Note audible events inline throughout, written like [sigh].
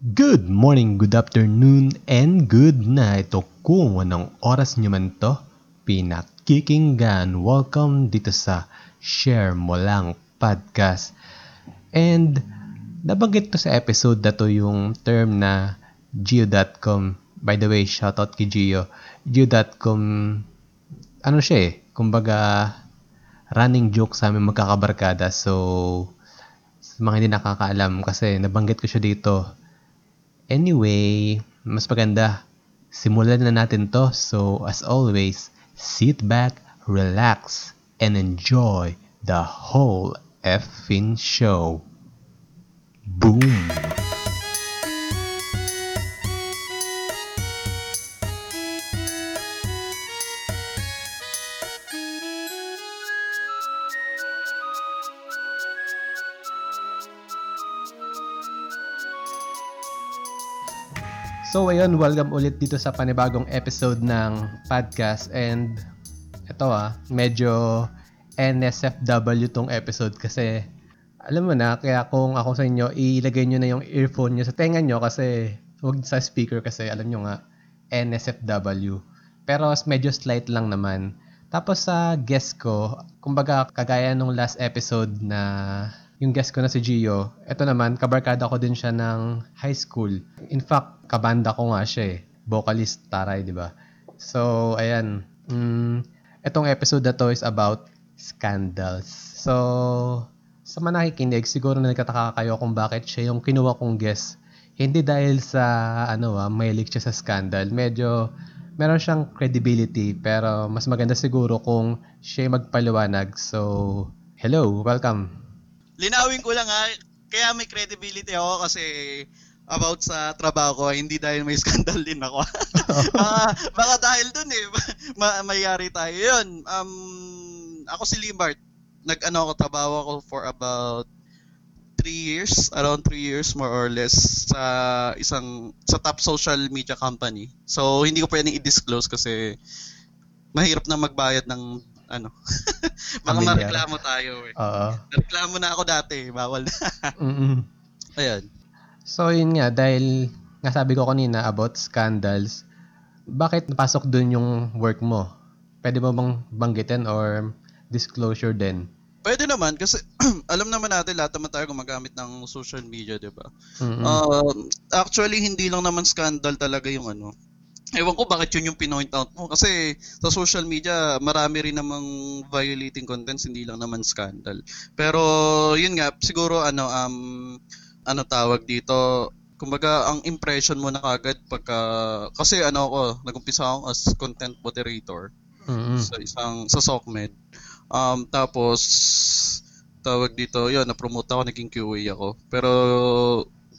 Good morning, good afternoon, and good night. O kung anong oras nyo man to, pinakikinggan. Welcome dito sa Share Mo Lang Podcast. And nabanggit to sa episode na to yung term na geo.com. By the way, shoutout kay Geo. Geo.com, ano siya eh, kumbaga running joke sa aming magkakabarkada. So, sa mga hindi nakakaalam kasi nabanggit ko siya dito Anyway, mas maganda, simulan na natin to. So, as always, sit back, relax, and enjoy the whole effing show. Boom! So ayun, welcome ulit dito sa panibagong episode ng podcast and ito ah, medyo NSFW tong episode kasi alam mo na, kaya kung ako sa inyo, ilagay nyo na yung earphone nyo sa tenga nyo kasi huwag sa speaker kasi alam nyo nga, NSFW. Pero medyo slight lang naman. Tapos sa guest ko, kumbaga kagaya nung last episode na yung guest ko na si Gio, ito naman, kabarkada ko din siya ng high school. In fact, kabanda ko nga siya eh. Vocalist Taray, di ba? So, ayan. Mm, itong episode na to is about scandals. So, sa mga nakikinig, siguro na nagtataka kayo kung bakit siya yung kinuha kong guest. Hindi dahil sa, ano ah, mahilig siya sa scandal. Medyo, meron siyang credibility, pero mas maganda siguro kung siya magpaliwanag. So, hello, welcome. Linawin ko lang ha, kaya may credibility ako kasi about sa trabaho ko, hindi dahil may [laughs] scandal din ako. baka, [laughs] baka dahil dun eh, [laughs] ma- mayari tayo. Yun, um, ako si Limbart. Nag-ano ako, trabaho ako for about 3 years, around 3 years more or less sa isang sa top social media company. So hindi ko pwedeng i-disclose kasi mahirap na magbayad ng ano. [laughs] Baka Familiar. mareklamo tayo eh. Oo. Reklamo na ako dati, bawal na. [laughs] Mm-mm. Ayun. So yun nga, dahil nga sabi ko kanina about scandals, bakit napasok dun yung work mo? Pwede mo bang banggitin or disclosure din? Pwede naman kasi [clears throat] alam naman natin lahat naman tayo gumagamit ng social media, 'di ba? Mm-mm. Um, actually hindi lang naman scandal talaga yung ano. Ewan ko bakit yun yung pinoint out mo kasi sa social media marami rin namang violating contents hindi lang naman scandal. Pero yun nga siguro ano um ano tawag dito kumbaga ang impression mo na kagad pagka kasi ano ako nagumpisa ako as content moderator Mm-mm. sa isang sa SOCMED. Um, tapos tawag dito, yun, na-promote ako, naging QA ako. Pero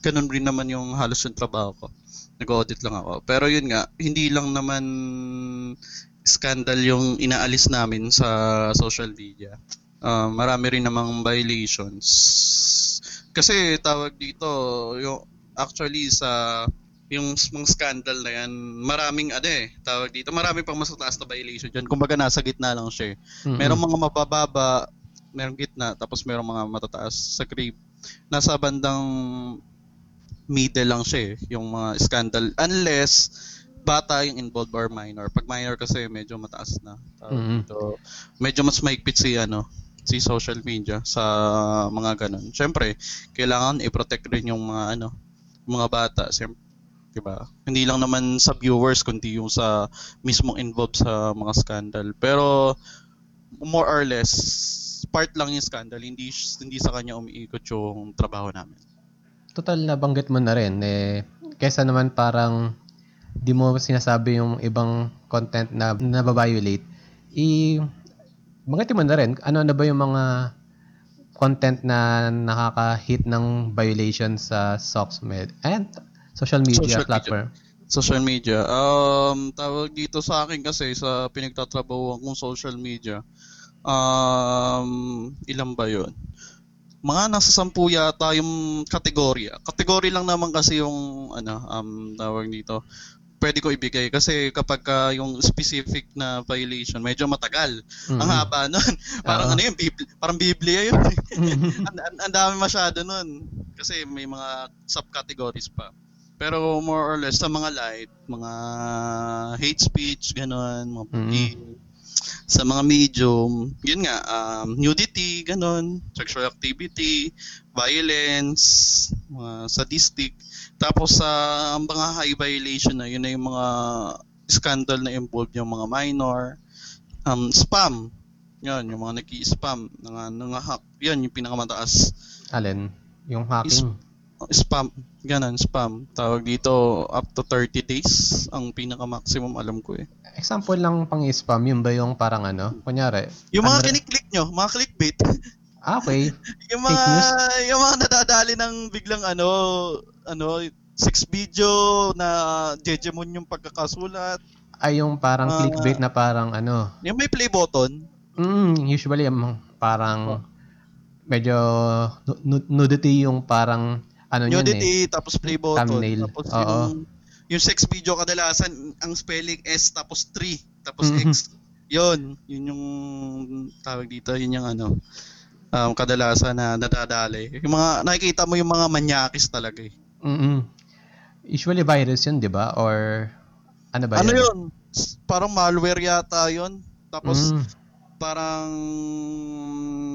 ganun rin naman yung halos yung trabaho ko. Nag-audit lang ako. Pero yun nga, hindi lang naman scandal yung inaalis namin sa social media. Um, marami rin namang violations. Kasi tawag dito, yung actually sa yung mga scandal na yan, maraming ano eh, tawag dito, marami pang mas mataas na violation dyan. Kumbaga nasa gitna lang siya. Mm-mm. Merong mga mabababa, merong gitna, tapos merong mga matataas sa grade. Nasa bandang middle lang siya eh, yung mga scandal. Unless bata yung involved or minor. Pag minor kasi medyo mataas na. Mhm. dito. Medyo mas maigpit si ano, si social media sa mga ganun. Siyempre, kailangan i-protect rin yung mga ano, mga bata. Siyempre, 'di ba? Hindi lang naman sa viewers kundi yung sa mismong involved sa mga scandal. Pero more or less part lang yung scandal, hindi hindi sa kanya umiikot yung trabaho namin. Total na banggit mo na rin eh kaysa naman parang di mo sinasabi yung ibang content na nababiolate i banggitin mo na rin ano na ba yung mga content na nakaka-hit ng violation sa SOCMED and social media Social media. platform. Social media. Um, tawag dito sa akin kasi sa pinagtatrabaho kong social media. Um, ilan ba yon? Mga nasa sampu yata yung kategorya. Kategory lang naman kasi yung ano, um, tawag dito. pwede ko ibigay kasi kapag ka yung specific na violation medyo matagal. Ang Mhm. haba nun. [laughs] parang Oo. ano yun, Bibli- parang Biblia yun. [laughs] Mhm. ang, ang, ang dami masyado nun. Kasi may mga subcategories pa. Pero more or less sa mga light, mga hate speech, ganun, mga pugi. Sa mga medium, yun nga, um, nudity, ganun, sexual activity, violence, mga sadistic. Tapos sa ang mga high violation na, yun na yung mga scandal na involved yung mga minor, um, spam, yun, yung mga nag-i-spam, mga, mga hack, yun yung pinakamataas. Alin? Yung hacking. Spam, ganun, spam. Tawag dito, up to 30 days, ang pinaka-maximum alam ko eh. Example lang pang spam, yun ba yung parang ano? Kunyari, Yung mga Andre- kiniklik nyo, mga clickbait, ah, okay. [laughs] yung mga, news? yung mga nadadali ng biglang ano, ano, six video na jejemon yung pagkakasulat. Ay, yung parang Ah. clickbait na parang ano. Yung may play button. Mm, usually, yung Oh. parang medyo nu- nu- nudity yung parang ano yun eh. Nudity, tapos play button. Thumbnail. Tapos Oo. yung, yung sex video kadalasan, ang spelling S tapos 3, tapos Mhm. X. Yun, yun yung tawag dito, yun yung ano, um, kadalasan na nadadali. Yung mga, nakikita mo yung mga manyakis talaga eh. Mm Usually virus yun, di ba? Or ano ba ano yun? yun? S- Parang malware yata yun. Tapos, Mm. parang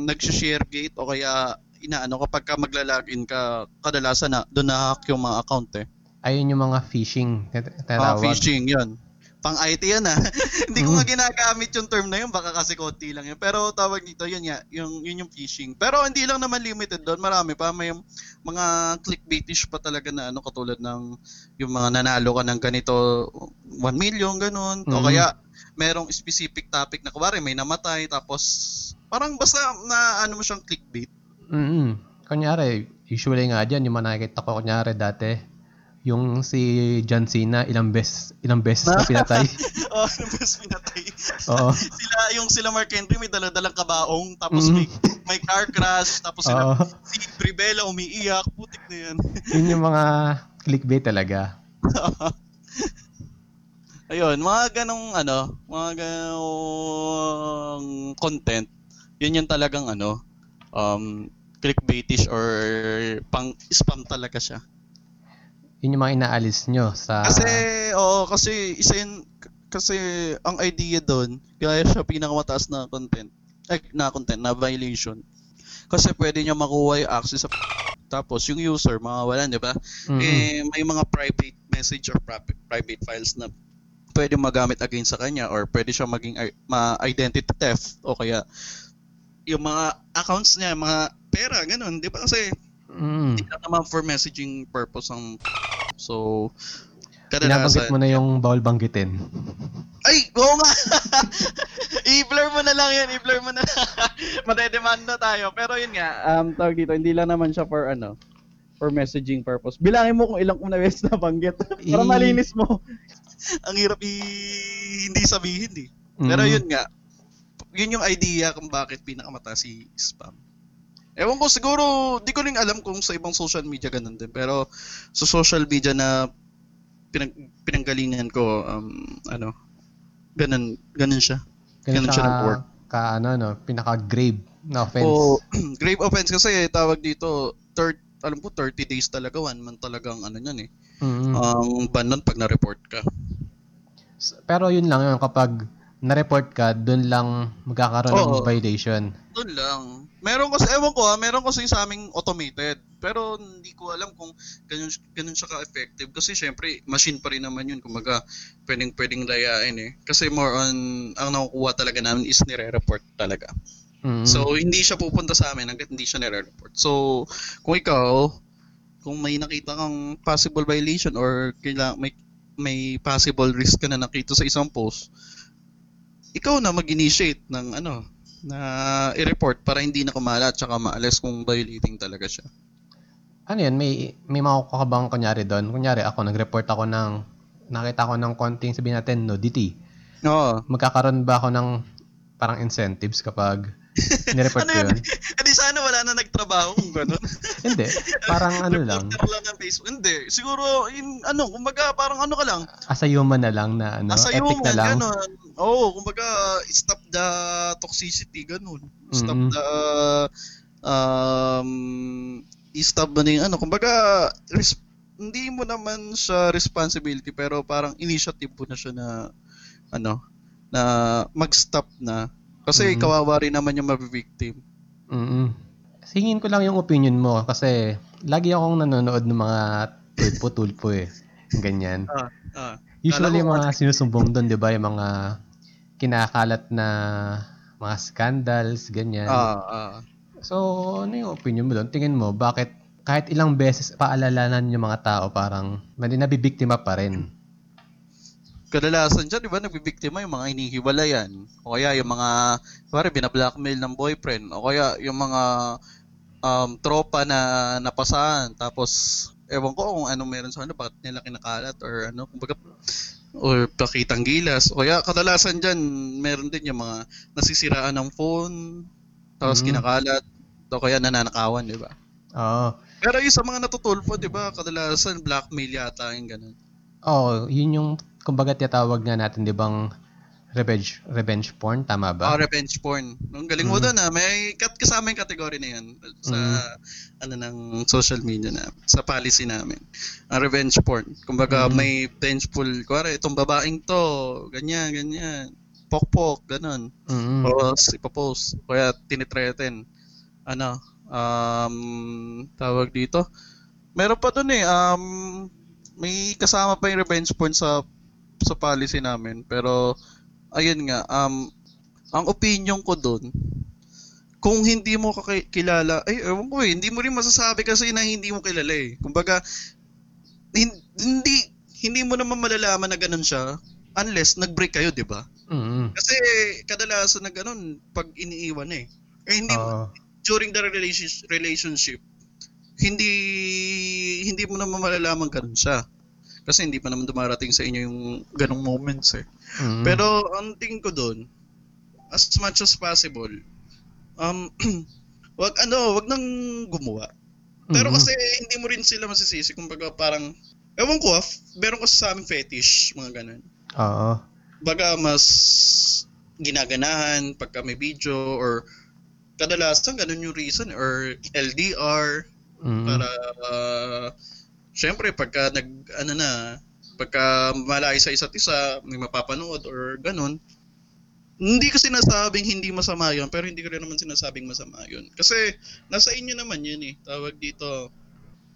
nag-share gate o kaya inaano kapag ka magla-login ka kadalasan na doon na-hack yung mga account eh. Ayun yung mga phishing. Mga Tinatawag. phishing yun. Pang IT yan ah. [laughs] Hindi ko Mm. nga ginagamit yung term na yun baka kasi konti lang yun. Pero tawag dito yun nga, yung yun yung phishing. Pero hindi lang naman limited doon, marami pa may mga clickbaitish pa talaga na ano katulad ng yung mga nanalo ka ng ganito 1 million ganun o Mhm. kaya merong specific topic na kuwari may namatay tapos parang basta na ano mo siyang clickbait. Mm Kunyari, usually nga dyan, yung mga nakikita ko kunyari dati, yung si John Cena, ilang beses, ilang beses na pinatay. oh, ano ba pinatay? Oo. sila yung sila Mark Henry may dala-dalang kabaong tapos Mhm. may may car crash tapos sila Oo. si Bribella umiiyak putik na yan [laughs] Yun yung mga clickbait talaga. [laughs] ayun mga ganong ano mga ganong content yun yung talagang ano um clickbaitish or pang spam talaga siya Yun yung mga inaalis nyo sa... kasi oo kasi isa yun kasi ang idea doon kaya siya pinakamataas na content eh, na content na violation kasi pwede niya makuha yung access sa tapos yung user mawawalan di ba Mhm. eh may mga private message or pri- private files na pwede magamit against sa kanya or pwede siya maging ma-identity theft o kaya yung mga accounts niya, mga pera, ganun. Di ba kasi Mm. hindi lang naman for messaging purpose ang so kadalasan mo na yung bawal banggitin. ay oo nga. [laughs] I-blur mo na lang yan i-blur mo na [laughs] madedemand na tayo. Pero yun nga um tawag dito hindi lang naman siya for ano for messaging purpose. Bilangin mo kung ilang una beses na banggit [laughs] para malinis mo. Ang hirap i hindi sabihin eh. Pero Mm. yun nga yun yung idea kung bakit pinakamataas si spam Ewan ko siguro, di ko rin alam kung sa ibang social media ganun din. Pero sa social media na pinag, pinanggalingan ko, um, ano, ganun, ganun siya. Ganun Ganun siya siya ka, nag-work. ka ano, no, pinaka-grave na offense. O, [clears throat] grave offense kasi tawag dito, third, alam ko 30 days talaga, one month talagang ano yan eh. Mm. Ang ban nun pag na-report ka. Pero yun lang yun, kapag na-report ka, dun lang magkakaroon ng Oo. violation. Doon lang. Meron kasi, ewan ko ha, meron kasi sa aming automated. Pero hindi ko alam kung ganun, ganun siya ka-effective. Kasi syempre, machine pa rin naman yun. Kumaga, pwedeng, pwedeng layain eh. Kasi more on, ang nakukuha talaga namin is nire-report talaga. Mm. So, hindi siya pupunta sa amin hanggat hindi siya nire-report. So, kung ikaw, kung may nakita kang possible violation or kaila, may, may possible risk ka na nakita sa isang post, ikaw na mag-initiate ng ano, na i-report para hindi na kumalat tsaka maalis kung violating talaga siya. ano yun, may, may makukuha bang kunyari doon? Kunyari ako, nag-report ako ng, nakita ko ng konting sabihin natin, nudity. Oo. Magkakaroon ba ako ng parang incentives kapag [laughs] nireport Ano ko yun? yun? Eh sana wala na nagtrabaho kung gano'n. [laughs] Hindi. Parang ano lang, Reporter lang ng Facebook. Hindi. Siguro, in, ano, kumbaga, parang ano ka lang, as a human na lang na ano, Asa epic yung na lang. ganun. Oo, oh, kumbaga, stop the toxicity, ganun. Stop Mhm. the, um, i-stop mo na yung ano, kumbaga, res- hindi mo naman siya responsibility pero parang initiative mo na siya na ano na mag-stop na kasi Mhm. kawawa rin naman yung mabibiktim. Mm. Singin ko lang yung opinion mo kasi lagi akong nanonood ng mga tulpo-tulpo eh. Ganyan. Ah, ah. Usually ko mga sinusumbong doon, 'di ba, yung mga kinakalat na mga scandals, ganyan. Ah, ah. So, ano yung opinion mo doon? Tingin mo, bakit kahit ilang beses paalalanan yung mga tao, parang nabibiktima pa rin? kadalasan dyan, di ba, nagbibiktima yung mga hinihiwalayan. O kaya yung mga, pare, binablackmail ng boyfriend. O kaya yung mga um, tropa na napasahan. Tapos, ewan ko kung ano meron sa ano, bakit nila kinakalat or ano, kumbaga, or pakitang gilas. O kaya kadalasan dyan, meron din yung mga nasisiraan ng phone, tapos Mhm. kinakalat, o kaya nananakawan, di ba? Oo. Pero yung sa mga natutulpo, di ba, kadalasan blackmail yata yung ganun. Oo, yun yung kumbaga tinatawag nga natin, 'di bang revenge revenge porn, tama ba? Ah, revenge porn. Ang galing mo Mm. doon ah. May kat kasama yung category na yan sa Mm. ano ng social media na sa policy namin. Ang revenge porn. Kumbaga Mm. may vengeful, kuwari itong babaeng to, ganyan, ganyan. Pokpok, ganun. Mm. Tapos ipopost. Kaya tinitreten. Ano, um, tawag dito. Meron pa doon eh, um, may kasama pa yung revenge porn sa sa policy namin. Pero, ayun nga, um, ang opinion ko doon, kung hindi mo kaki- kilala, ay, ewan ko eh, hindi mo rin masasabi kasi na hindi mo kilala eh. Kumbaga, hin- hindi, hindi mo naman malalaman na ganun siya unless nag-break kayo, di ba? Mm. Kasi kadalasan na ganun pag iniiwan eh. Eh hindi Oo. during the relationship relationship hindi hindi mo naman malalaman ganun siya. Kasi hindi pa naman dumarating sa inyo yung ganong moments eh. Mm. Pero ang tingin ko doon as much as possible um [clears throat] wag ano, wag nang gumawa. Pero Mm. kasi hindi mo rin sila masisisi kumbaga parang ewan ko ah, meron kasi sa aming fetish mga ganun Oo. baga mas ginaganahan pagka may video or kadalasan ganun yung reason or LDR Mm. para uh, syempre pagka nag ano na pagka malayo sa isa't isa may mapapanood or ganun hindi ko sinasabing hindi masama yun pero hindi ko rin naman sinasabing masama yun kasi nasa inyo naman yun eh tawag dito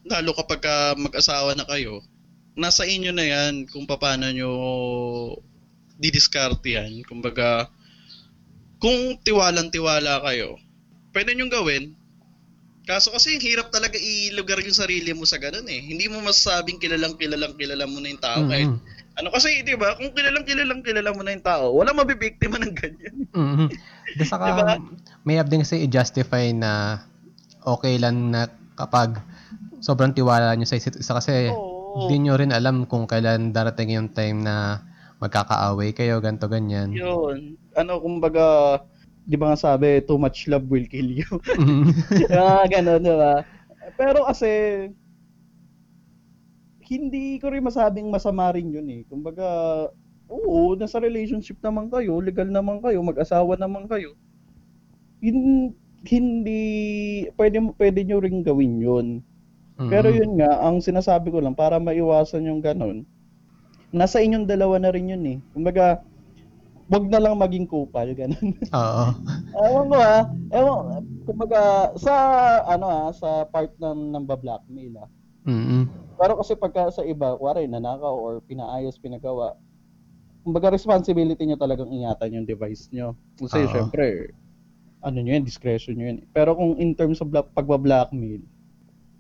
lalo kapag ka mag-asawa na kayo nasa inyo na yan kung paano nyo didiskarte yan. Kumbaga, kung tiwalang-tiwala kayo, pwede nyo gawin. Kaso kasi hirap talaga ilugar yung sarili mo sa ganun eh. Hindi mo masasabing kilalang kilalang kilala mo na yung tao. Kahit, Mm. ano kasi, di ba, kung kilalang kilalang kilala mo na yung tao, wala mabibiktima ng ganyan. Mm. [laughs] Di saka, Diba? may din kasi i-justify na okay lang na kapag sobrang tiwala nyo sa isa't isa kasi hindi nyo rin alam kung kailan darating yung time na magkakaaway kayo, ganto ganyan. Yun. Ano, kumbaga, di ba nga sabi, too much love will kill you. [laughs] Mm. ah, ganun, di ba? Pero kasi, hindi ko rin masabing masama rin yun eh. Kumbaga, oo, nasa relationship naman kayo, legal naman kayo, mag-asawa naman kayo. Hin- hindi, pwede, pwede nyo rin gawin yun. Pero Mm. yun nga, ang sinasabi ko lang, para maiwasan yung ganun, nasa inyong dalawa na rin yun eh. Kumbaga, wag na lang maging kupal, ganun. Oo. [laughs] Ewan ko ah. Ewan, kumbaga, sa, ano ah, sa part ng namba blackmail ah. Mm. Pero kasi pagka sa iba, kuwari, nanakaw or pinaayos, pinagawa, kumbaga responsibility nyo talagang ingatan yung device nyo. Kasi Oo. syempre, ano nyo yun, discretion nyo yun. Pero kung in terms of black, pagba-blackmail,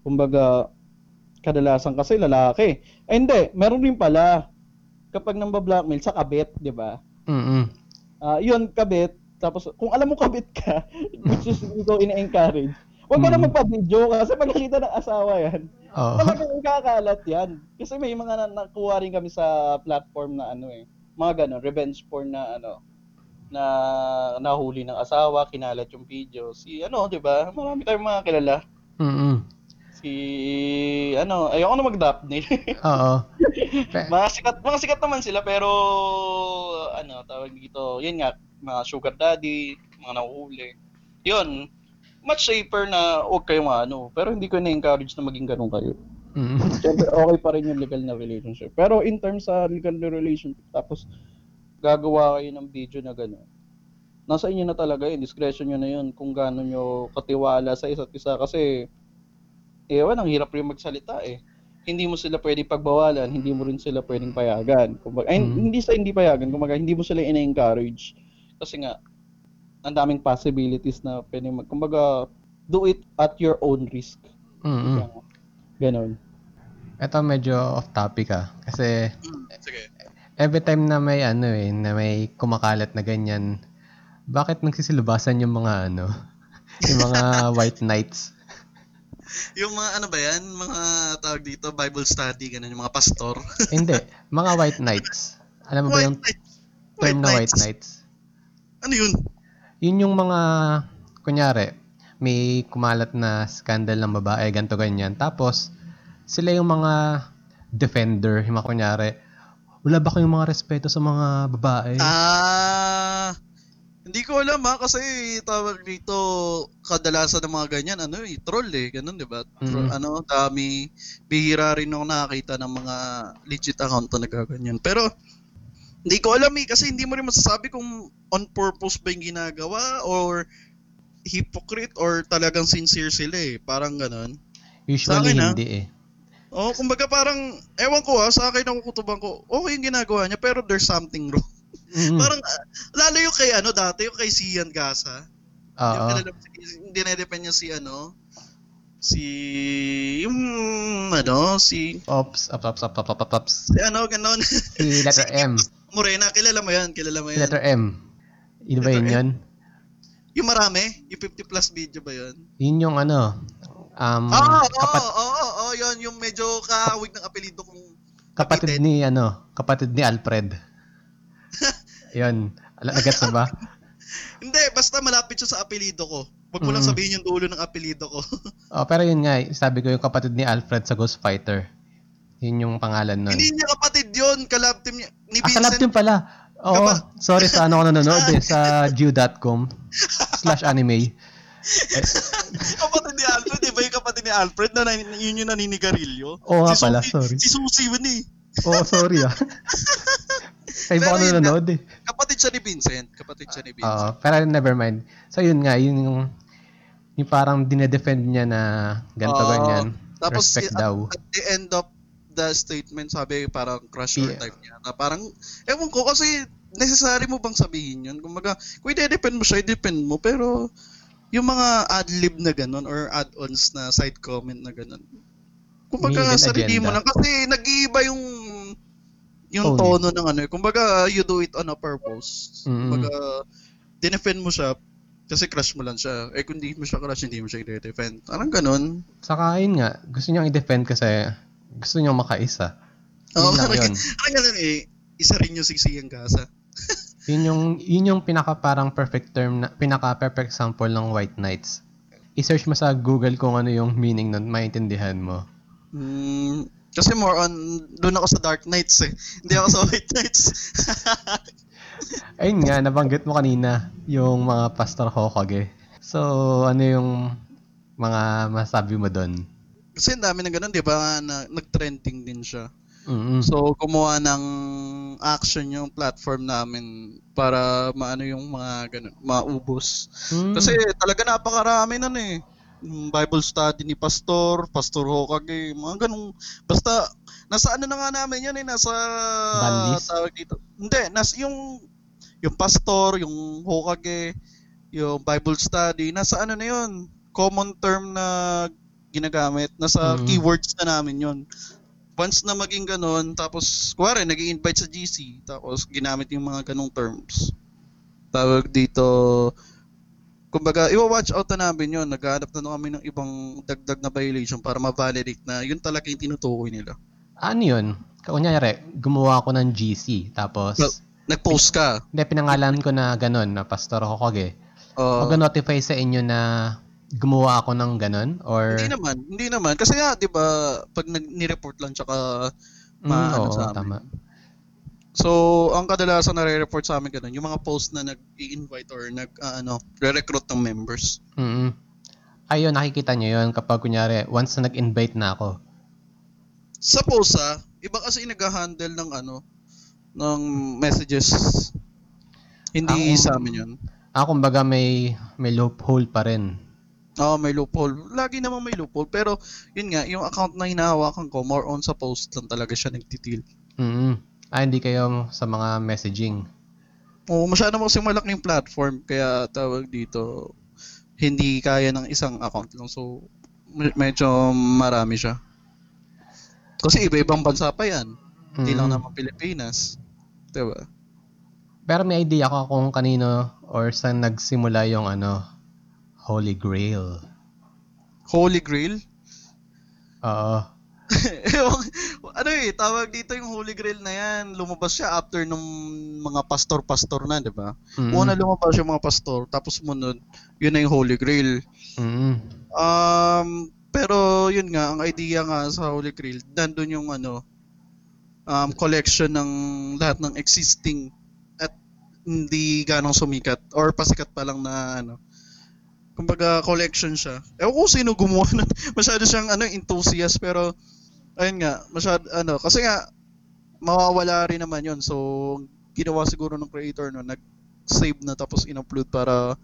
kumbaga, kadalasan kasi lalaki. Eh hindi, meron rin pala. Kapag nang blackmail sa kabit, di ba? Mm. Ah, yun, kabit. Tapos, kung alam mo kabit ka, [laughs] which is hindi ko ina-encourage, huwag na Mm. magpa-video kasi pag nakita ng asawa yan, Oo. talagang ikakalat yan. Kasi may mga na- nakuha rin kami sa platform na ano eh, mga ganun, revenge porn na ano, na nahuli ng asawa, kinalat yung video. Si ano, di ba? Marami tayong mga kilala. Mm. Si, ano, ayoko na mag-drop name. [laughs] Oo. [laughs] Mga sikat, mga sikat naman sila pero ano, tawag dito, yun nga, mga sugar daddy, mga nahuhuli. Yun, much safer na huwag kayong ano, pero hindi ko na-encourage na maging ganun kayo. Mm. [laughs] Siyempre, okay pa rin yung legal na relationship. Pero in terms sa legal na relationship, tapos gagawa kayo ng video na gano'n, nasa inyo na talaga yun, discretion nyo na yun kung gaano nyo katiwala sa isa't isa. Kasi, ewan, ang hirap rin magsalita eh. Hindi mo sila pwedeng pagbawalan, hindi mo rin sila pwedeng payagan. Kumbaga, ay, Mm. hindi sa hindi payagan, kumbaga, hindi mo sila ina-encourage. Kasi nga, ang daming possibilities na pwedeng mag... Kumbaga, do it at your own risk. Mm-mm. Ganon. Ito medyo off topic ah. Kasi Sige. every time na may ano eh, na may kumakalat na ganyan, bakit nagsisilubasan yung mga ano, [laughs] yung mga white knights? Yung mga ano ba yan? Mga tawag dito, Bible study, ganun, yung mga pastor. [laughs] Hindi, mga white knights. Alam mo ba yung White term na knights. white knights? Ano yun? Yun yung mga, kunyari, may kumalat na scandal ng babae, ganto ganyan. Tapos, sila yung mga defender, yung mga kunyari, wala ba kayong mga respeto sa mga babae? Ah, hindi ko alam ha, kasi tawag dito, kadalasan ng mga ganyan, ano eh, troll eh, ganun, di ba? Troll, Mm. Ano, dami, bihira rin ako nakakita ng mga legit account na nagaganyan. Pero, hindi ko alam eh, kasi hindi mo rin masasabi kung on purpose ba yung ginagawa, or hypocrite, or talagang sincere sila eh, parang ganun. Usually, akin, hindi eh. Oh, kumbaga parang, ewan ko ha, sa akin ako kutuban ko, okay yung ginagawa niya, pero there's something wrong. Mm. Parang, ah, lalo yung kay ano dati, yung kay Sian Gasa. Yung Oo. kilala si- yung dinedepend niya si ano, si, yung, ano, si, Ops, ops, ops, ops, ops, ops, ops. si ano, ganon. Si letter [laughs] M. Morena, kilala mo yan, kilala mo Si yan. letter M. Yun ba yun yun? Yung marami, yung 50 plus video ba yun? Yun yung ano, um, Ah, oo, kapat, oo, oo, oo, yun, yung medyo kahawig ng apelido kong kapatid ni, ano, kapatid ni Alfred. Yun. Ala, agad ba? [laughs] Hindi, basta malapit siya sa apelido ko. Huwag mo lang Mm. sabihin yung dulo ng apelido ko. [laughs] Oh, pero yun nga, sabi ko yung kapatid ni Alfred sa Ghost Fighter. Yun yung pangalan nun. Hindi niya kapatid yun, kalab team niya, ni Ah, kalab Vincent. din pala. Oo, Kapa- sorry sa ano ko nanonood eh, sa [laughs] Jew.com slash anime. kapatid ni Alfred, di ba yung kapatid ni Alfred na yun yung naninigarilyo? Oo nga si pala, Susie- sorry. Si Susie yun eh. Oo, sorry ah. Sa iba ko nanonood eh. Kapatid siya ni Vincent. Kapatid siya ni Vincent. Oo, pero never mind. So yun nga, yun yung, yung parang dinedefend niya na ganito Oo. ganyan. Tapos Respect at, daw. at the end of the statement, sabi parang crush or Yeah. type niya. Na parang, ewan ko kasi necessary mo bang sabihin yun? Kumbaga, kung i-depend mo siya, i-depend mo. Pero, yung mga ad-lib na ganun or add-ons na side comment na ganun. Kumbaga, sarili mo agenda. lang. Kasi nag-iiba yung yung Tone. tono ng ano. Kumbaga, you do it on a purpose. Kumbaga, dinefend mo siya kasi crush mo lang siya. Eh, kung hindi mo siya crush, hindi mo siya i-defend. Parang ganun. Saka yun nga, gusto niyang i-defend kasi gusto niyang makaisa. Oo, lang parang, yun. [laughs] parang ganun eh. Isa rin yung siksiyang gasa. [laughs] Yun yung, yun yung pinaka parang perfect term, na, pinaka perfect example ng White Knights. I-search mo sa Google kung ano yung meaning nun, maintindihan mo. Hmm, kasi more on, doon ako sa Dark Knights eh. Hindi ako sa [laughs] White Knights. Ayun nga, nabanggit mo kanina, yung mga Pastor Hokage. So, ano yung mga masabi mo doon? kasi ang dami na ganun, di ba, na nag-trending din siya. Mm-mm. So, kumuha ng action yung platform namin para maano yung mga ganun, maubos. Mm. Kasi talaga napakarami nun eh. Yung Bible study ni Pastor, Pastor Hokage, mga ganun. Basta, nasa ano na nga namin yan eh, nasa... Ban list? Tawag dito. Hindi, nasa yung, yung Pastor, yung Hokage, yung Bible study, nasa ano na yun, common term na ginagamit, nasa Mhm. keywords na namin yun. Once na maging ganun, tapos, kuwari, nag invite sa GC, tapos ginamit yung mga ganong terms. Tawag dito, kumbaga, iwa-watch out na namin yun. Naghahanap na kami ng ibang dagdag na violation para ma-validate na yun talaga yung tinutukoy nila. Ano yun? Kunyari, gumawa ako ng GC, tapos, Well, Nag-post ka. hindi, pinangalan ko na ganun, na Pastor Hokage. Uh, Mag-notify sa inyo na gumawa ako ng ganun? Or, hindi naman, hindi naman. Kasi nga, di ba, pag nag- ni-report lang tsaka Mm, maano oo, sa amin. tama. So, ang kadalasan na re-report sa amin ganun, yung mga post na nag-i-invite or nag, ah, ano, re-recruit ng members. mm Ayun, nakikita nyo yun kapag kunyari, once na nag-invite na ako. Sa post ah, iba kasi nag-handle ng ano, ng messages. Hindi Ako- sa amin yun. Ah, kumbaga may, may loophole pa rin. Oo, may loophole. Lagi namang may loophole. Pero, yun nga, yung account na hinahawakan ko, more on sa post lang talaga siya nagtitil. mm Ah, hindi kayo sa mga messaging. Oo, masyado mo kasi malaki yung platform. Kaya tawag dito, hindi kaya ng isang account lang. So, me- medyo marami siya. Kasi iba-ibang bansa pa yan. Hindi lang Mm. naman Pilipinas. Diba? Pero may idea ako kung kanino or saan nagsimula yung ano, Holy Grail. Holy Grail? Oo. [laughs] Ano eh, tawag dito yung Holy Grail na yan. Lumabas siya after nung mga pastor-pastor na, di ba? Mm. Una lumabas yung mga pastor, tapos munod, yun na yung Holy Grail. Mm. Um, pero yun nga, ang idea nga sa Holy Grail, nandun yung ano, um, collection ng lahat ng existing at hindi ganong sumikat or pasikat pa lang na ano. Kumbaga collection siya. Ewan ko sino gumawa [laughs] nun. masyado siyang ano, enthusiast pero ayun nga, masyado ano, kasi nga mawawala rin naman yun. So, ginawa siguro ng creator no, nag-save na tapos in-upload para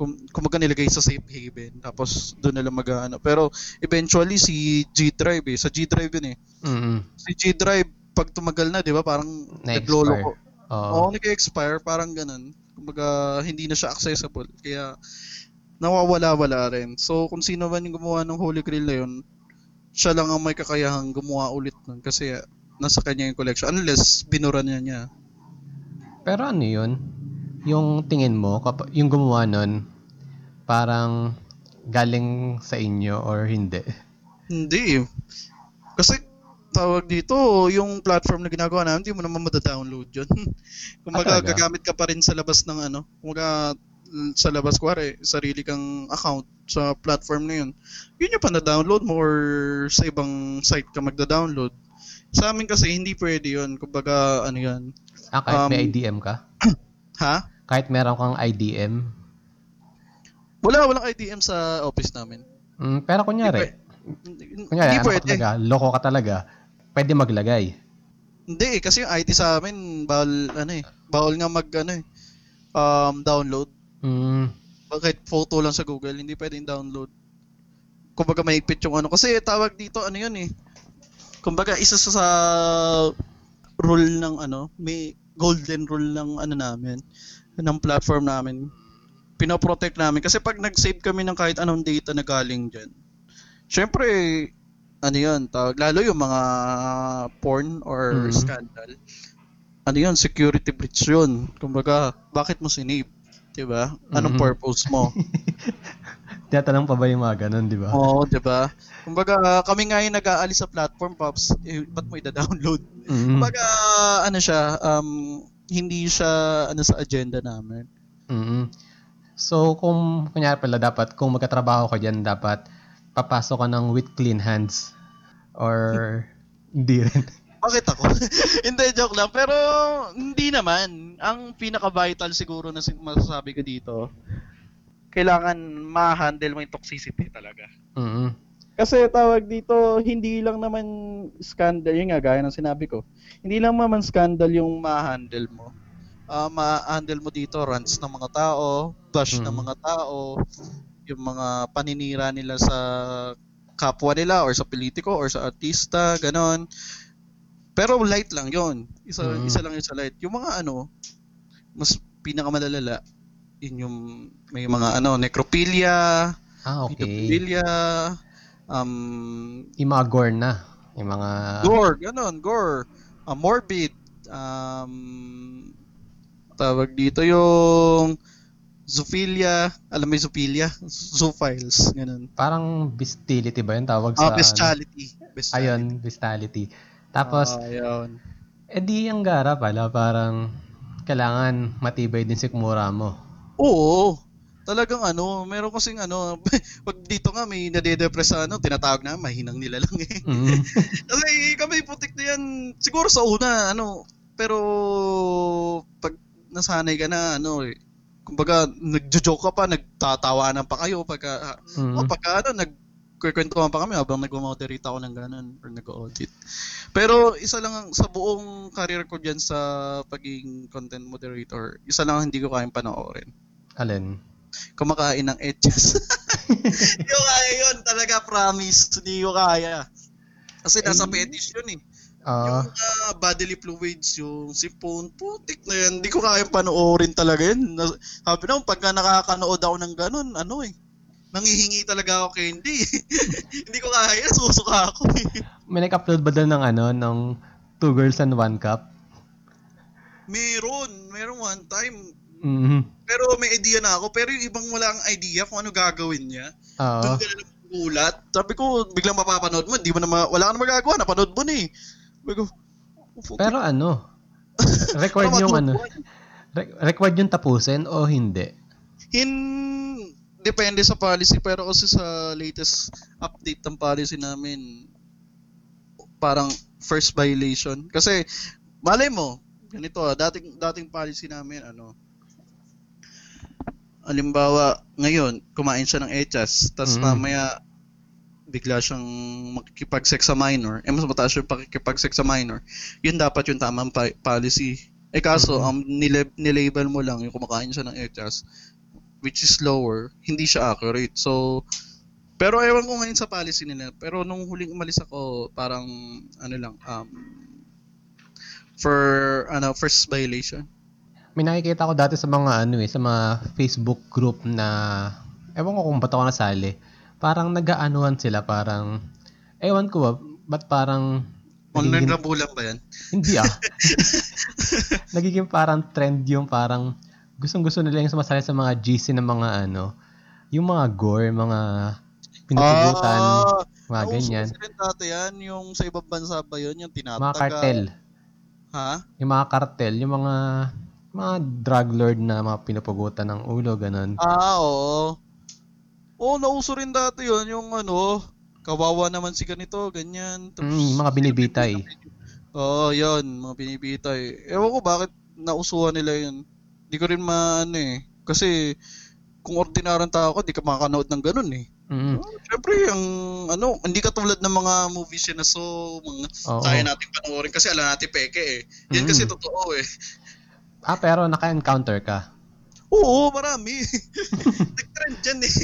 kum kumaga nilagay sa safe haven tapos doon na lang mag ano. Pero eventually si G Drive eh, sa G Drive yun eh. Mm. Si G Drive pag tumagal na, 'di ba? Parang Na-expire. nagloloko. Oo. Oo, nag-expire parang ganun. Kumbaga hindi na siya accessible. Kaya nawawala-wala rin. So kung sino man yung gumawa ng Holy Grail na yun, siya lang ang may kakayahang gumawa ulit nun kasi nasa kanya yung collection unless binura niya niya. Pero ano yun? Yung tingin mo, kap- yung gumawa nun, parang galing sa inyo or hindi? Hindi. Kasi tawag dito, yung platform na ginagawa namin, hindi mo naman madadownload yun. [laughs] Kumbaga, Ah, gagamit ka pa rin sa labas ng ano. Kumbaga, sa labas, kuwari, sarili kang account sa platform na yun. Yun yung pa na-download mo or sa ibang site ka magda-download. Sa amin kasi, hindi pwede yun. Kumbaga, ano yan. Ah, kahit may Um, IDM ka? [clears throat] Ha? Kahit meron kang IDM? Wala, walang IDM sa office namin. Mm, pero kunyari, Hindi, kunyari, hindi ano ka pwede. talaga, loko ka talaga, pwede maglagay. Hindi eh, kasi yung IT sa amin, bawal, ano eh, bawal nga mag, ano eh, um, download. Mm, Kahit photo lang sa Google, hindi pwedeng download. Kumbaga mahigpit yung ano. Kasi tawag dito, ano yun eh. Kumbaga isa sa, sa rule ng ano, may golden rule ng ano namin, ng platform namin. Pinoprotect namin. Kasi pag nag-save kami ng kahit anong data na galing dyan, syempre, ano yun, tawag, lalo yung mga porn or Mhm. scandal, ano yun, security breach yun. Kumbaga, bakit mo sinave? Diba? Anong Mhm. purpose mo? [laughs] tinatanong pa ba yung mga ganun, di ba? Oo, di ba? Kumbaga, kami nga yung nag-aalis sa platform, Pops. Eh, ba't mo ida-download? Mm, Kumbaga, ano siya, um, hindi siya ano sa agenda namin. mm. So, kung, kunyari pala dapat, kung magkatrabaho ka dyan, dapat papasok ka ng with clean hands. Or, [laughs] hindi rin. Bakit ako? [laughs] hindi, joke lang. Pero, hindi naman. Ang pinaka-vital siguro na masasabi ko dito, kailangan ma-handle mo yung toxicity talaga. Mm, Kasi tawag dito, hindi lang naman scandal, yun nga, gaya ng sinabi ko. Hindi lang naman scandal yung ma-handle mo. Ah, ma-handle mo dito rants ng mga tao, bash ng Mm. mga tao, yung mga paninira nila sa kapwa nila or sa politiko or sa artista, ganon. Pero light lang 'yon. Isa Mm. isa lang yung sa light. Yung mga ano, mas pinakamadalala yun yung may mga ano necrophilia, ah, okay. pedophilia, um Yung mga gore na. Yung mga... gore, ganun, gore, ah, morbid, um, tawag dito yung zoophilia, alam mo yung zoophilia? Zoophiles, ganun. Parang bestiality ba yun tawag sa... Ah, bestiality. ano? bestiality. Ayun, bestiality. Tapos, Ah, ayun. edi ang gara pala, parang kailangan matibay din si kumura mo. Oo. Talagang ano, meron kasing ano, [laughs] pag dito nga may nade-depress ano, tinatawag na mahinang nila lang eh. Mm. [laughs] Kasi kami putik na yan, siguro sa una, ano, pero pag nasanay ka na, ano, eh, kumbaga, nagjo-joke ka pa, nagtatawanan pa kayo pagka, Mm. o pagka, ano, nag, nagkikwentuhan pa kami habang nag-moderate ako ng ganun or nag-audit. Pero isa lang ang, sa buong career ko dyan sa pagiging content moderator, isa lang ang hindi ko kayang panoorin. Alin? Kumakain ng edges. hindi ko kaya yun, talaga promise. Hindi ko kaya. Kasi nasa Eh, fetish yun eh. Ah, yung uh, bodily fluids, yung sipon, putik na yan. Hindi ko kaya panoorin talaga yun. Na- Sabi naman, pagka nakakanood ako ng ganun, ano eh, nangihingi talaga ako candy. [laughs] Hindi ko kaya, susuka ako eh. may nag-upload ba doon ng ano, ng Two Girls and One Cup? Meron, meron one time. Mhm. Pero may idea na ako, pero yung ibang wala ang idea kung ano gagawin niya. Oo. Doon ka na gulat. Sabi ko, biglang mapapanood mo, hindi mo na ma- wala ka na magagawa, napanood mo na eh. Ko, "Oh. Pero ano, [laughs] record yung ano, re- record yung tapusin o hindi? Hin depende sa policy pero kasi sa latest update ng policy namin parang first violation kasi malay mo ganito ah, dating dating policy namin ano halimbawa ngayon kumain siya ng echas tapos Mm. mamaya bigla siyang makikipag-sex sa minor eh mas mataas yung pakikipag-sex sa minor yun dapat yung tamang pa- policy eh kaso Mhm. um, nilab- nilabel mo lang yung kumakain siya ng echas which is lower, hindi siya accurate. So, pero ewan ko ngayon sa policy nila. Pero nung huling umalis ako, parang, ano lang, um, for, ano, first violation. May nakikita ko dati sa mga ano eh, sa mga Facebook group na, ewan ko kung ba't ako nasali. Parang nag-aanuhan sila, parang, ewan ko ba, ba't parang, Online nagiging- na bulan ba yan? hindi ah. [laughs] nagiging parang trend yung parang, gustong gusto nila yung sumasali sa mga GC ng mga ano, yung mga gore, mga pinupugutan, Ah, mga nauso ganyan. kasi rin dati yan, yung sa ibang bansa ba yun, yung tinataga. Mga cartel. Ha? Yung mga cartel, yung mga mga drug lord na mga pinupugutan ng ulo, ganun. Ah, oo. Oo, nauso rin dati yun, yung ano, kawawa naman si ganito, ganyan. Tapos, Mm, mga binibitay. Oo, yun, mga binibitay. Ewan ko bakit nausuhan nila yun. Hindi ko rin maano eh. Kasi, kung ordinaryong tao ko, di ka makakanood ng ganun eh. Mm. Oh, Siyempre, ang ano, hindi katulad ng mga movies na so, mga Oo. kaya natin panoorin kasi alam natin peke eh. Yan Mm. kasi totoo eh. Ah, pero naka-encounter ka. Oo, marami. [laughs] nag-trend dyan eh.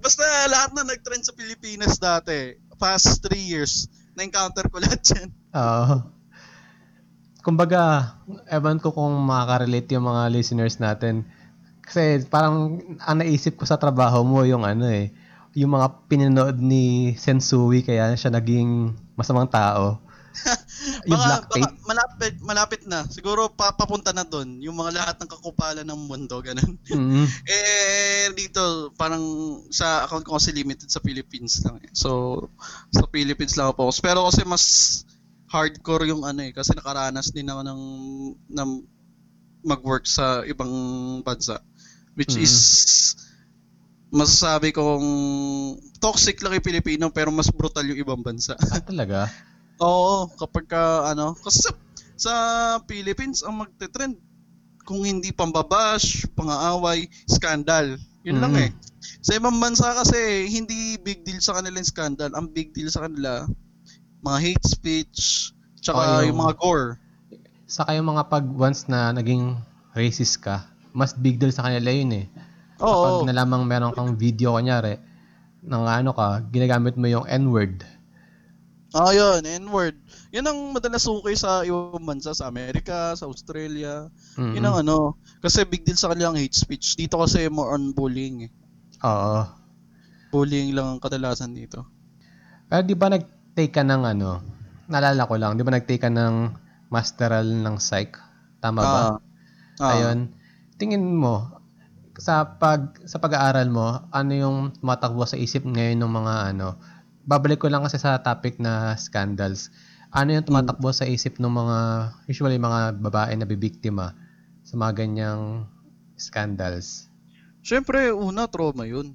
Basta lahat na nag-trend sa Pilipinas dati, past three years, na-encounter ko lahat yan. Oo. Kumbaga, ewan ko kung makaka-relate yung mga listeners natin. Kasi parang ang naisip ko sa trabaho mo yung ano eh, yung mga pinanood ni Sensui kaya siya naging masamang tao. [laughs] yung Baka, black baka tape. malapit, malapit na. Siguro pa, papunta na doon. Yung mga lahat ng kakupalan ng mundo, ganun. Mm. [laughs] eh, dito, parang sa account ko kasi limited sa Philippines lang eh. So, sa Philippines lang ako focus. Pero kasi mas hardcore yung ano eh. Kasi nakaranas din ako ng, ng mag-work sa ibang bansa. Which Mhm. is, masasabi kong toxic lang yung Pilipino pero mas brutal yung ibang bansa. Ah, talaga? [laughs] Oo, kapag ka, ano, kasi sa, sa Philippines, ang magte-trend, kung hindi pambabash, pangaaway, scandal. Yun lang Mm. eh. Sa ibang bansa kasi, hindi big deal sa kanila yung scandal. Ang big deal sa kanila, mga hate speech, Oh, tsaka yung- yung mga gore. Saka yung mga pag once na naging racist ka, mas big deal sa kanila yun eh. Oo. Pag nalamang meron kang video kunyari, ng ano ka, ginagamit mo yung N-word. Ah, yun, N-word. Yun ang madalas sukay sa ibang bansa, sa Amerika, sa Australia. Mm-mm. Yun ang ano, kasi big deal sa kanila ang hate speech. Dito kasi more on bullying eh. Oo. Bullying lang ang kadalasan dito. Pero di ba nag-take ka ng ano, naalala ko lang, di ba nag-take ka ng masteral ng psych? Tama ba? Ah. Ah. Ayun. Tingin mo, sa pag sa pag-aaral mo, ano yung tumatakbo sa isip ngayon ng mga ano, babalik ko lang kasi sa topic na scandals. Ano yung tumatakbo sa isip ng mga, usually mga babae na bibiktima sa mga ganyang scandals? Siyempre, una, trauma yun.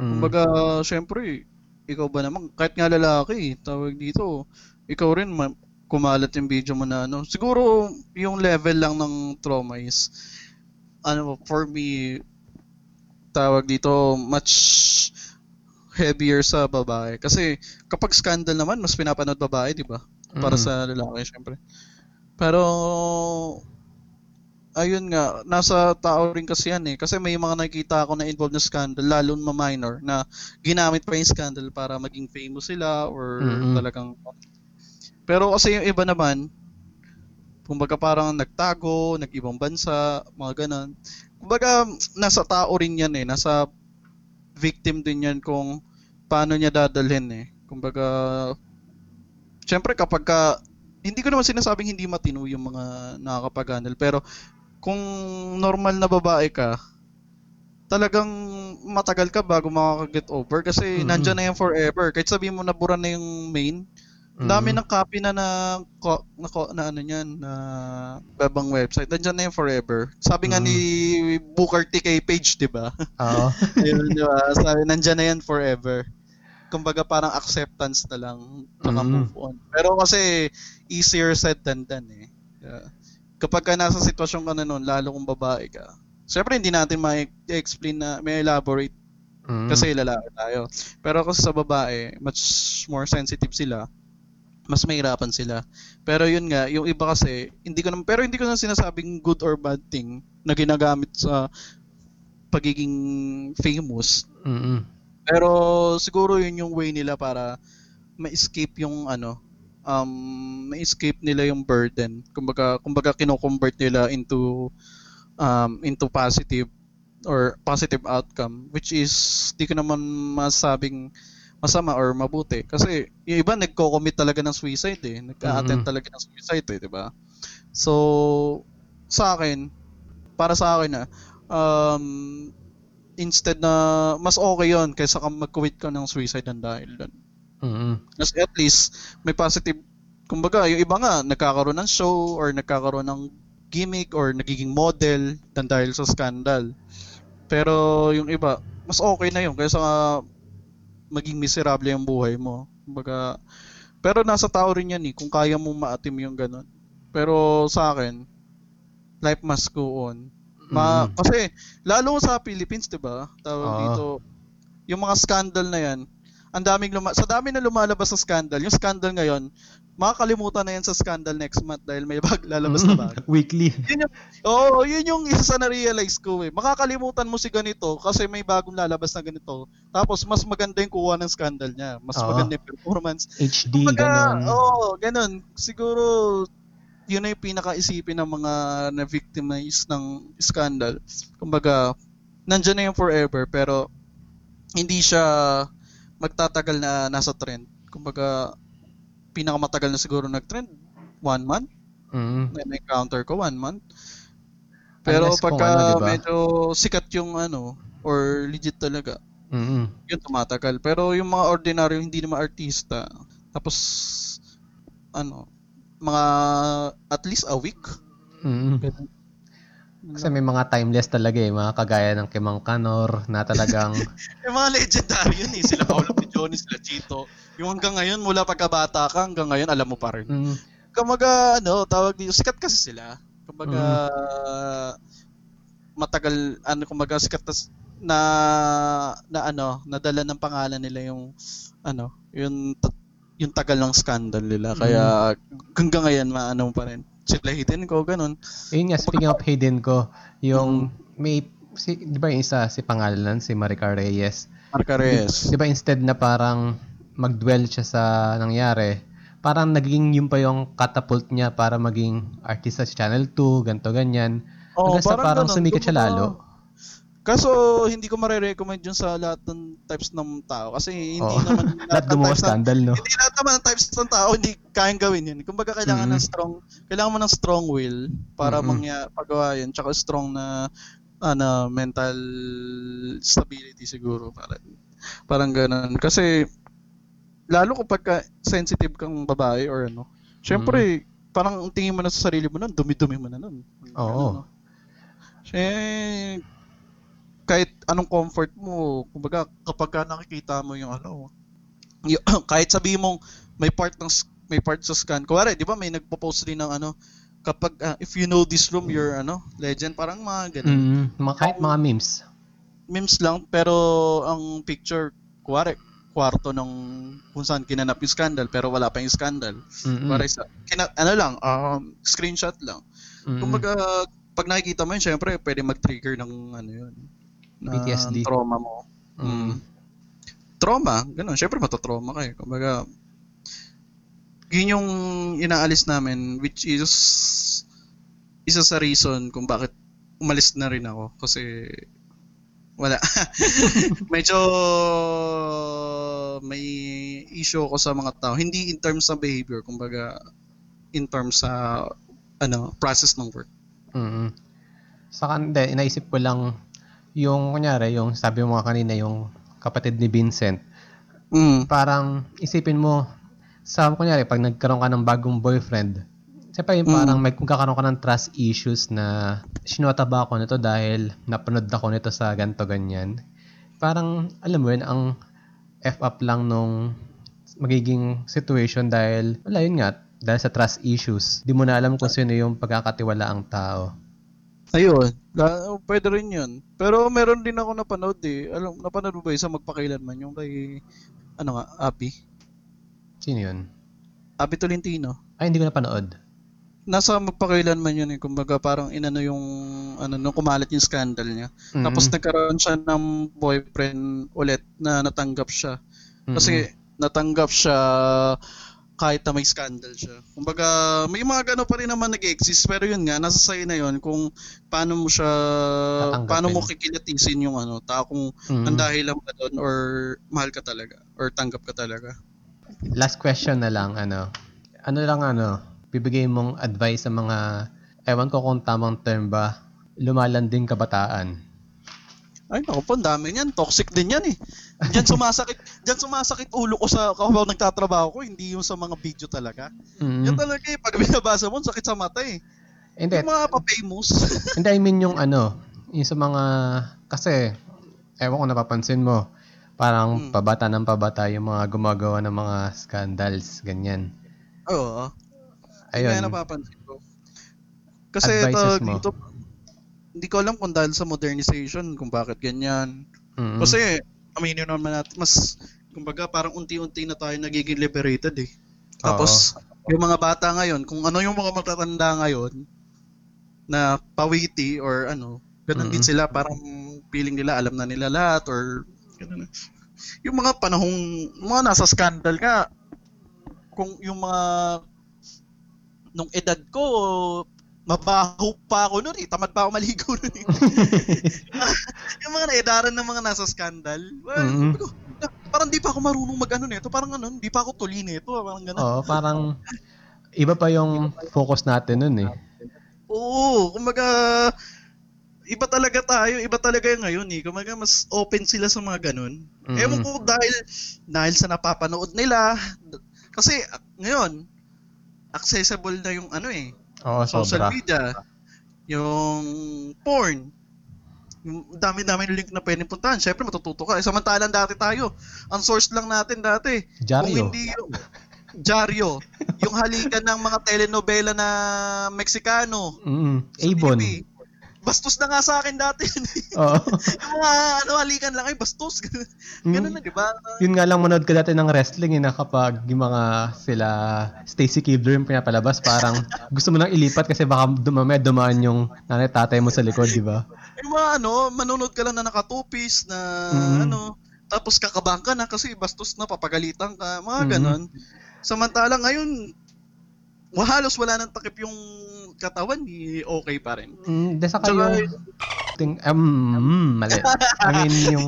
Mm. Kumbaga, siyempre, ikaw ba naman, kahit nga lalaki, tawag dito, ikaw rin, ma- kumalat yung video mo na ano. Siguro, yung level lang ng trauma is, ano, for me, tawag dito, much heavier sa babae. Kasi kapag scandal naman, mas pinapanood babae, di ba? Para Mm. sa lalaki, syempre. Pero, ayun nga, nasa tao rin kasi yan eh. Kasi may mga nakikita ako na involved na scandal, lalo na minor, na ginamit pa yung scandal para maging famous sila or Mm-mm. talagang... Pero kasi yung iba naman, kumbaga parang nagtago, nag-ibang bansa, mga ganon. Kumbaga, nasa tao rin yan eh. Nasa victim din yan kung paano niya dadalhin eh. Kumbaga, syempre kapag ka, hindi ko naman sinasabing hindi matino yung mga nakakapag-handle, pero kung normal na babae ka, talagang matagal ka bago makaka-get over kasi Mhm. nandyan na yan forever. Kahit sabihin mo na bura na yung main, ang dami ng copy na na, ko- na, ko- na ano yan, na babang website. Nandyan na yan forever. Sabi nga Mhm. ni Booker T kay Page, di ba? Oo. [laughs] Ayun, di ba? Sabi, nandyan na yan forever. Kumbaga parang acceptance na lang, tsaka Mm. move on. Pero kasi, easier said than done eh. Yeah. Kapag ka nasa sitwasyon ka na nun, lalo kung babae ka, syempre hindi natin ma-explain na, may elaborate Mm. kasi lalaki tayo. Pero kasi sa babae, much more sensitive sila. Mas mahirapan sila. Pero yun nga, yung iba kasi, hindi ko naman, pero hindi ko na sinasabing good or bad thing na ginagamit sa pagiging famous. Mm-mm. Pero siguro yun yung way nila para ma-escape yung ano, um, ma-escape nila yung burden. Kumbaga, kumbaga kino-convert nila into um, into positive or positive outcome which is di ko naman masabing masama or mabuti kasi yung iba nagko-commit talaga ng suicide eh nagka-attempt Mhm. talaga ng suicide eh di ba so sa akin para sa akin na um, instead na mas okay yon kaysa ka mag-commit ka ng suicide ng dahil doon Mm-mm. Kasi at least may positive kumbaga yung iba nga nagkakaroon ng show or nagkakaroon ng gimmick or nagiging model dan dahil sa scandal. Pero yung iba, mas okay na yun kaysa nga maging miserable yung buhay mo. Kumbaga, pero nasa tao rin yan eh, kung kaya mo maatim yung ganun. Pero sa akin, life must go on. Ma, Mm. kasi lalo sa Philippines, 'di ba? Tawag Oo. dito, yung mga scandal na 'yan, ang daming luma- sa dami na lumalabas sa scandal, yung scandal ngayon, makakalimutan na yan sa scandal next month dahil may bag lalabas na bago. [laughs] Weekly. Oo, yun yung isa sa na-realize ko eh. Makakalimutan mo si ganito kasi may bagong lalabas na ganito. Tapos mas maganda yung kuha ng scandal niya. Mas Oo. maganda yung performance. HD, Kumbaga, ganon. Oo, ganun. Siguro, yun na yung pinaka-isipin ng mga na-victimize ng scandal. Kumbaga, nandyan na yung forever, pero hindi siya magtatagal na nasa trend. Kumbaga, pinakamatagal na siguro nag-trend, one month. Mm. Na encounter ko, one month. Pero Unless pagka ano, diba? medyo sikat yung ano, or legit talaga, Mm-mm. yun tumatagal. Pero yung mga ordinaryo, hindi naman artista, tapos, ano, mga at least a week. Mm. Ganun. Kasi may mga timeless talaga eh, mga kagaya ng Kimang Kanor na talagang [laughs] Yung mga legendary yun eh, sila Paolo Johnny, sila Chito. Yung hanggang ngayon, mula pagkabata ka, hanggang ngayon, alam mo pa rin. mm, Kumbaga, ano, tawag dito, sikat kasi sila. Kumbaga, matagal, ano, kumbaga, sikat tas- na, na ano, nadala ng pangalan nila yung, ano, yung, yung tagal ng scandal nila. Kaya, hanggang ngayon, maano pa rin. Sila hidden ko, ganun. yun nga, speaking of hidden ko, yung may, si, di ba yung isa, si pangalan, si Maricar Reyes, Marca Reyes. Di ba instead na parang mag-dwell siya sa nangyari, parang naging yun pa yung catapult niya para maging artista sa Channel 2, ganto ganyan. Oo, Hanggang sa parang ganun. sumikat siya lalo. Kaso, hindi ko marirecommend yun sa lahat ng types ng tao. Kasi hindi Oo. naman [laughs] Lahat ng types scandal, no? hindi lahat naman ng types ng tao hindi kayang gawin yun. Kumbaga kailangan Mhm. ng strong, kailangan mo ng strong will para Mhm. mangya pagawa yun. Tsaka strong na ano, mental stability siguro parang parang ganun. Kasi lalo kapag ka sensitive kang babae or ano, syempre parang ang tingin mo na sa sarili mo nun, dumi-dumi mo na nun. Oo. Ano, no? Syempre, kahit anong comfort mo, kumbaga kapag ka nakikita mo yung ano, y- [clears throat] kahit sabihin mong may part ng may part sa scan. Kuwari, 'di ba may nagpo-post din ng ano, kapag ah, if you know this room, you're ano, legend, parang mga ganun. Mm, mga, kahit mga memes. Memes lang pero ang picture kuwari kwarto ng kung saan kinanap yung scandal pero wala pa yung scandal. Mm-mm. Para sa, kina, ano lang, um, screenshot lang. Mm-mm. Kumbaga, pag nakikita mo yun, syempre, pwede mag-trigger ng ano yun. PTSD. Trauma mo. Mm. Trauma, ganun. Syempre, matatrauma ka eh. Kumbaga, yun yung inaalis namin, which is isa sa reason kung bakit umalis na rin ako. Kasi, wala. [laughs] Medyo may issue ako sa mga tao. Hindi in terms sa behavior, kumbaga, in terms sa ano, process ng work. mm Saka, hindi, inaisip ko lang, yung, kunyari, yung sabi mo nga kanina, yung kapatid ni Vincent, Mm. parang isipin mo, sa, kunyari, pag nagkaroon ka ng bagong boyfriend, siyempre yung Mm. parang may kung kakaroon ka ng trust issues na sinota ba ako nito dahil napanood ako nito sa ganto ganyan. Parang, alam mo yun, ang F up lang nung magiging situation dahil, wala yun nga, dahil sa trust issues, di mo na alam kung sino yung pagkakatiwala ang tao. Ayun, la- pwede rin yun. Pero meron din ako napanood eh. Alam, napanood mo ba yung sa magpakailanman yung kay, ano nga, Abby? Sino yun? Abby Tolentino. Ay, hindi ko napanood. Nasa magpakailanman yun eh. Kumbaga parang inano yung, ano, nung kumalat yung scandal niya. Mm-mm. Tapos nagkaroon siya ng boyfriend ulit na natanggap siya. Kasi natanggap siya kahit na may scandal siya. Kumbaga, may mga gano pa rin naman nag-exist. Pero yun nga, nasa sa'yo na yun kung paano mo siya, Tatanggapin. paano mo kikilatisin yung ano, tao kung Mm-mm. ang dahil lang ba doon or mahal ka talaga or tanggap ka talaga. Last question na lang, ano. Ano lang, ano, bibigay mong advice sa mga, ewan ko kung tamang term ba, lumalanding kabataan. Ay, naku po, dami niyan. Toxic din yan eh. Diyan sumasakit, [laughs] diyan sumasakit ulo ko sa kapag nagtatrabaho ko, hindi yung sa mga video talaga. Mm. Yan talaga eh, pag binabasa mo, sakit sa mata eh. Hindi, Yung mga pa-famous. [laughs] hindi, I mean yung ano, yung sa mga, kasi, ewan ko napapansin mo, parang Hmm. pabata ng pabata yung mga gumagawa ng mga scandals, ganyan. Oo. Ayun. Kaya napapansin ko. Kasi ito, Advices mo. dito, hindi ko alam kung dahil sa modernization, kung bakit ganyan. Mm-mm. Kasi, aminin naman natin, mas, kumbaga, parang unti-unti na tayo nagiging liberated eh. Tapos, yung mga bata ngayon, kung ano yung mga matatanda ngayon, na pawiti or ano, ganun din Mm-mm. sila, parang feeling nila alam na nila lahat or ganun. Yung mga panahong, mga nasa scandal ka, kung yung mga nung edad ko, mabaho pa ako noon eh. Tamad pa ako maligo noon eh. [laughs] yung mga naedaran ng mga nasa scandal. Well, Mhm. ko, "Na- parang di pa ako marunong mag-ano nito. Parang ano, di pa ako tuli nito. Parang gano'n. Oo, parang, iba pa yung focus natin nun eh. Oo, kumaga, iba talaga tayo. Iba talaga yung ngayon eh. Kumaga, mas open sila sa mga ganun. Mhm. Ewan ko dahil, dahil sa napapanood nila. Kasi, ngayon, accessible na yung ano eh, Oo, social sobra. media, yung porn, yung dami-dami link na pwedeng puntahan. Siyempre, matututo ka. Eh, samantalang dati tayo, ang source lang natin dati, kung Jaryo. hindi yung Jaryo, yung halikan ng mga telenovela na Meksikano. Mm, Avon. TV. Bastos na nga sa akin dati. Oo. [laughs] yung mga ano, halikan lang ay bastos. [laughs] Ganun na, di ba? Yun nga lang manood ka dati ng wrestling eh, na kapag yung mga sila Stacy Keibler yung pinapalabas, parang [laughs] gusto mo nang ilipat kasi baka dumamay dumaan yung nanay tatay mo sa likod, di ba? Yung mga ano, manonood ka lang na nakatupis, na Mhm. ano, tapos kakabahan ka na kasi bastos na, papagalitan ka, mga Mhm. ganon. Samantalang ngayon, halos wala nang takip yung katawan, di okay pa rin. Mm, de saka Tsaka, ting, um, mm, mali. I mean, [laughs] yung,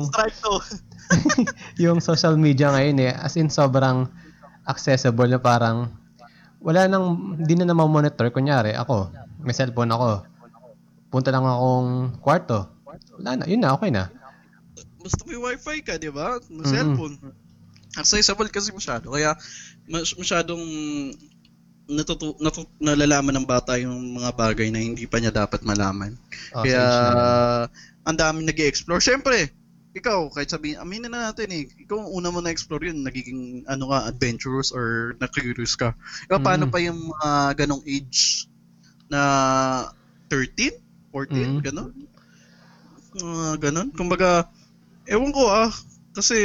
[laughs] yung social media ngayon eh, as in sobrang accessible na parang wala nang, hindi na na-monitor. Kunyari, ako, may cellphone ako. Punta lang akong kwarto. Wala na, yun na, okay na. Basta may wifi ka, di ba? May Mhm. cellphone. Accessible kasi masyado. Kaya, mas, masyadong natutu, natu, nalalaman ng bata yung mga bagay na hindi pa niya dapat malaman. Oh, Kaya, yun. ang daming nag explore Siyempre, ikaw, kahit sabihin, aminin na natin eh, ikaw ang una mo na-explore yun, nagiging, ano ka, adventurous or na-curious ka. Ikaw, paano Mm. pa yung mga ganong age na 13? 14? Mm. Ganon? Mga ganon? Kumbaga, ewan ko ah, kasi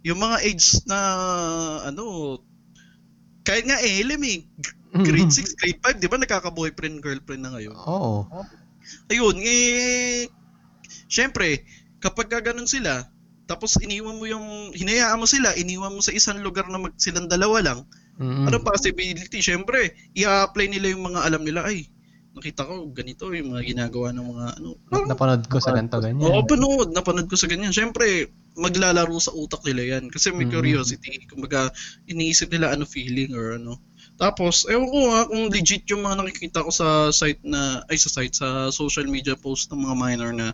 yung mga age na ano kahit nga Elem eh, grade 6, grade 5, di ba nakaka-boyfriend, girlfriend na ngayon? Oo. Ayun, eh, syempre, kapag ka ganun sila, tapos iniwan mo yung, hinayaan mo sila, iniwan mo sa isang lugar na mag, silang dalawa lang, Mm-mm. ano possibility? Syempre, i-apply nila yung mga alam nila, ay, nakita ko ganito yung mga ginagawa ng mga ano. Napanood ko sa ganito Oo, ganyan. panood. Napanood ko sa ganyan. Syempre, maglalaro sa utak nila yan. Kasi may Mm. curiosity. Kumbaga, iniisip nila ano feeling or ano. Tapos, ewan ko ha, kung legit yung mga nakikita ko sa site na, ay sa site, sa social media post ng mga minor na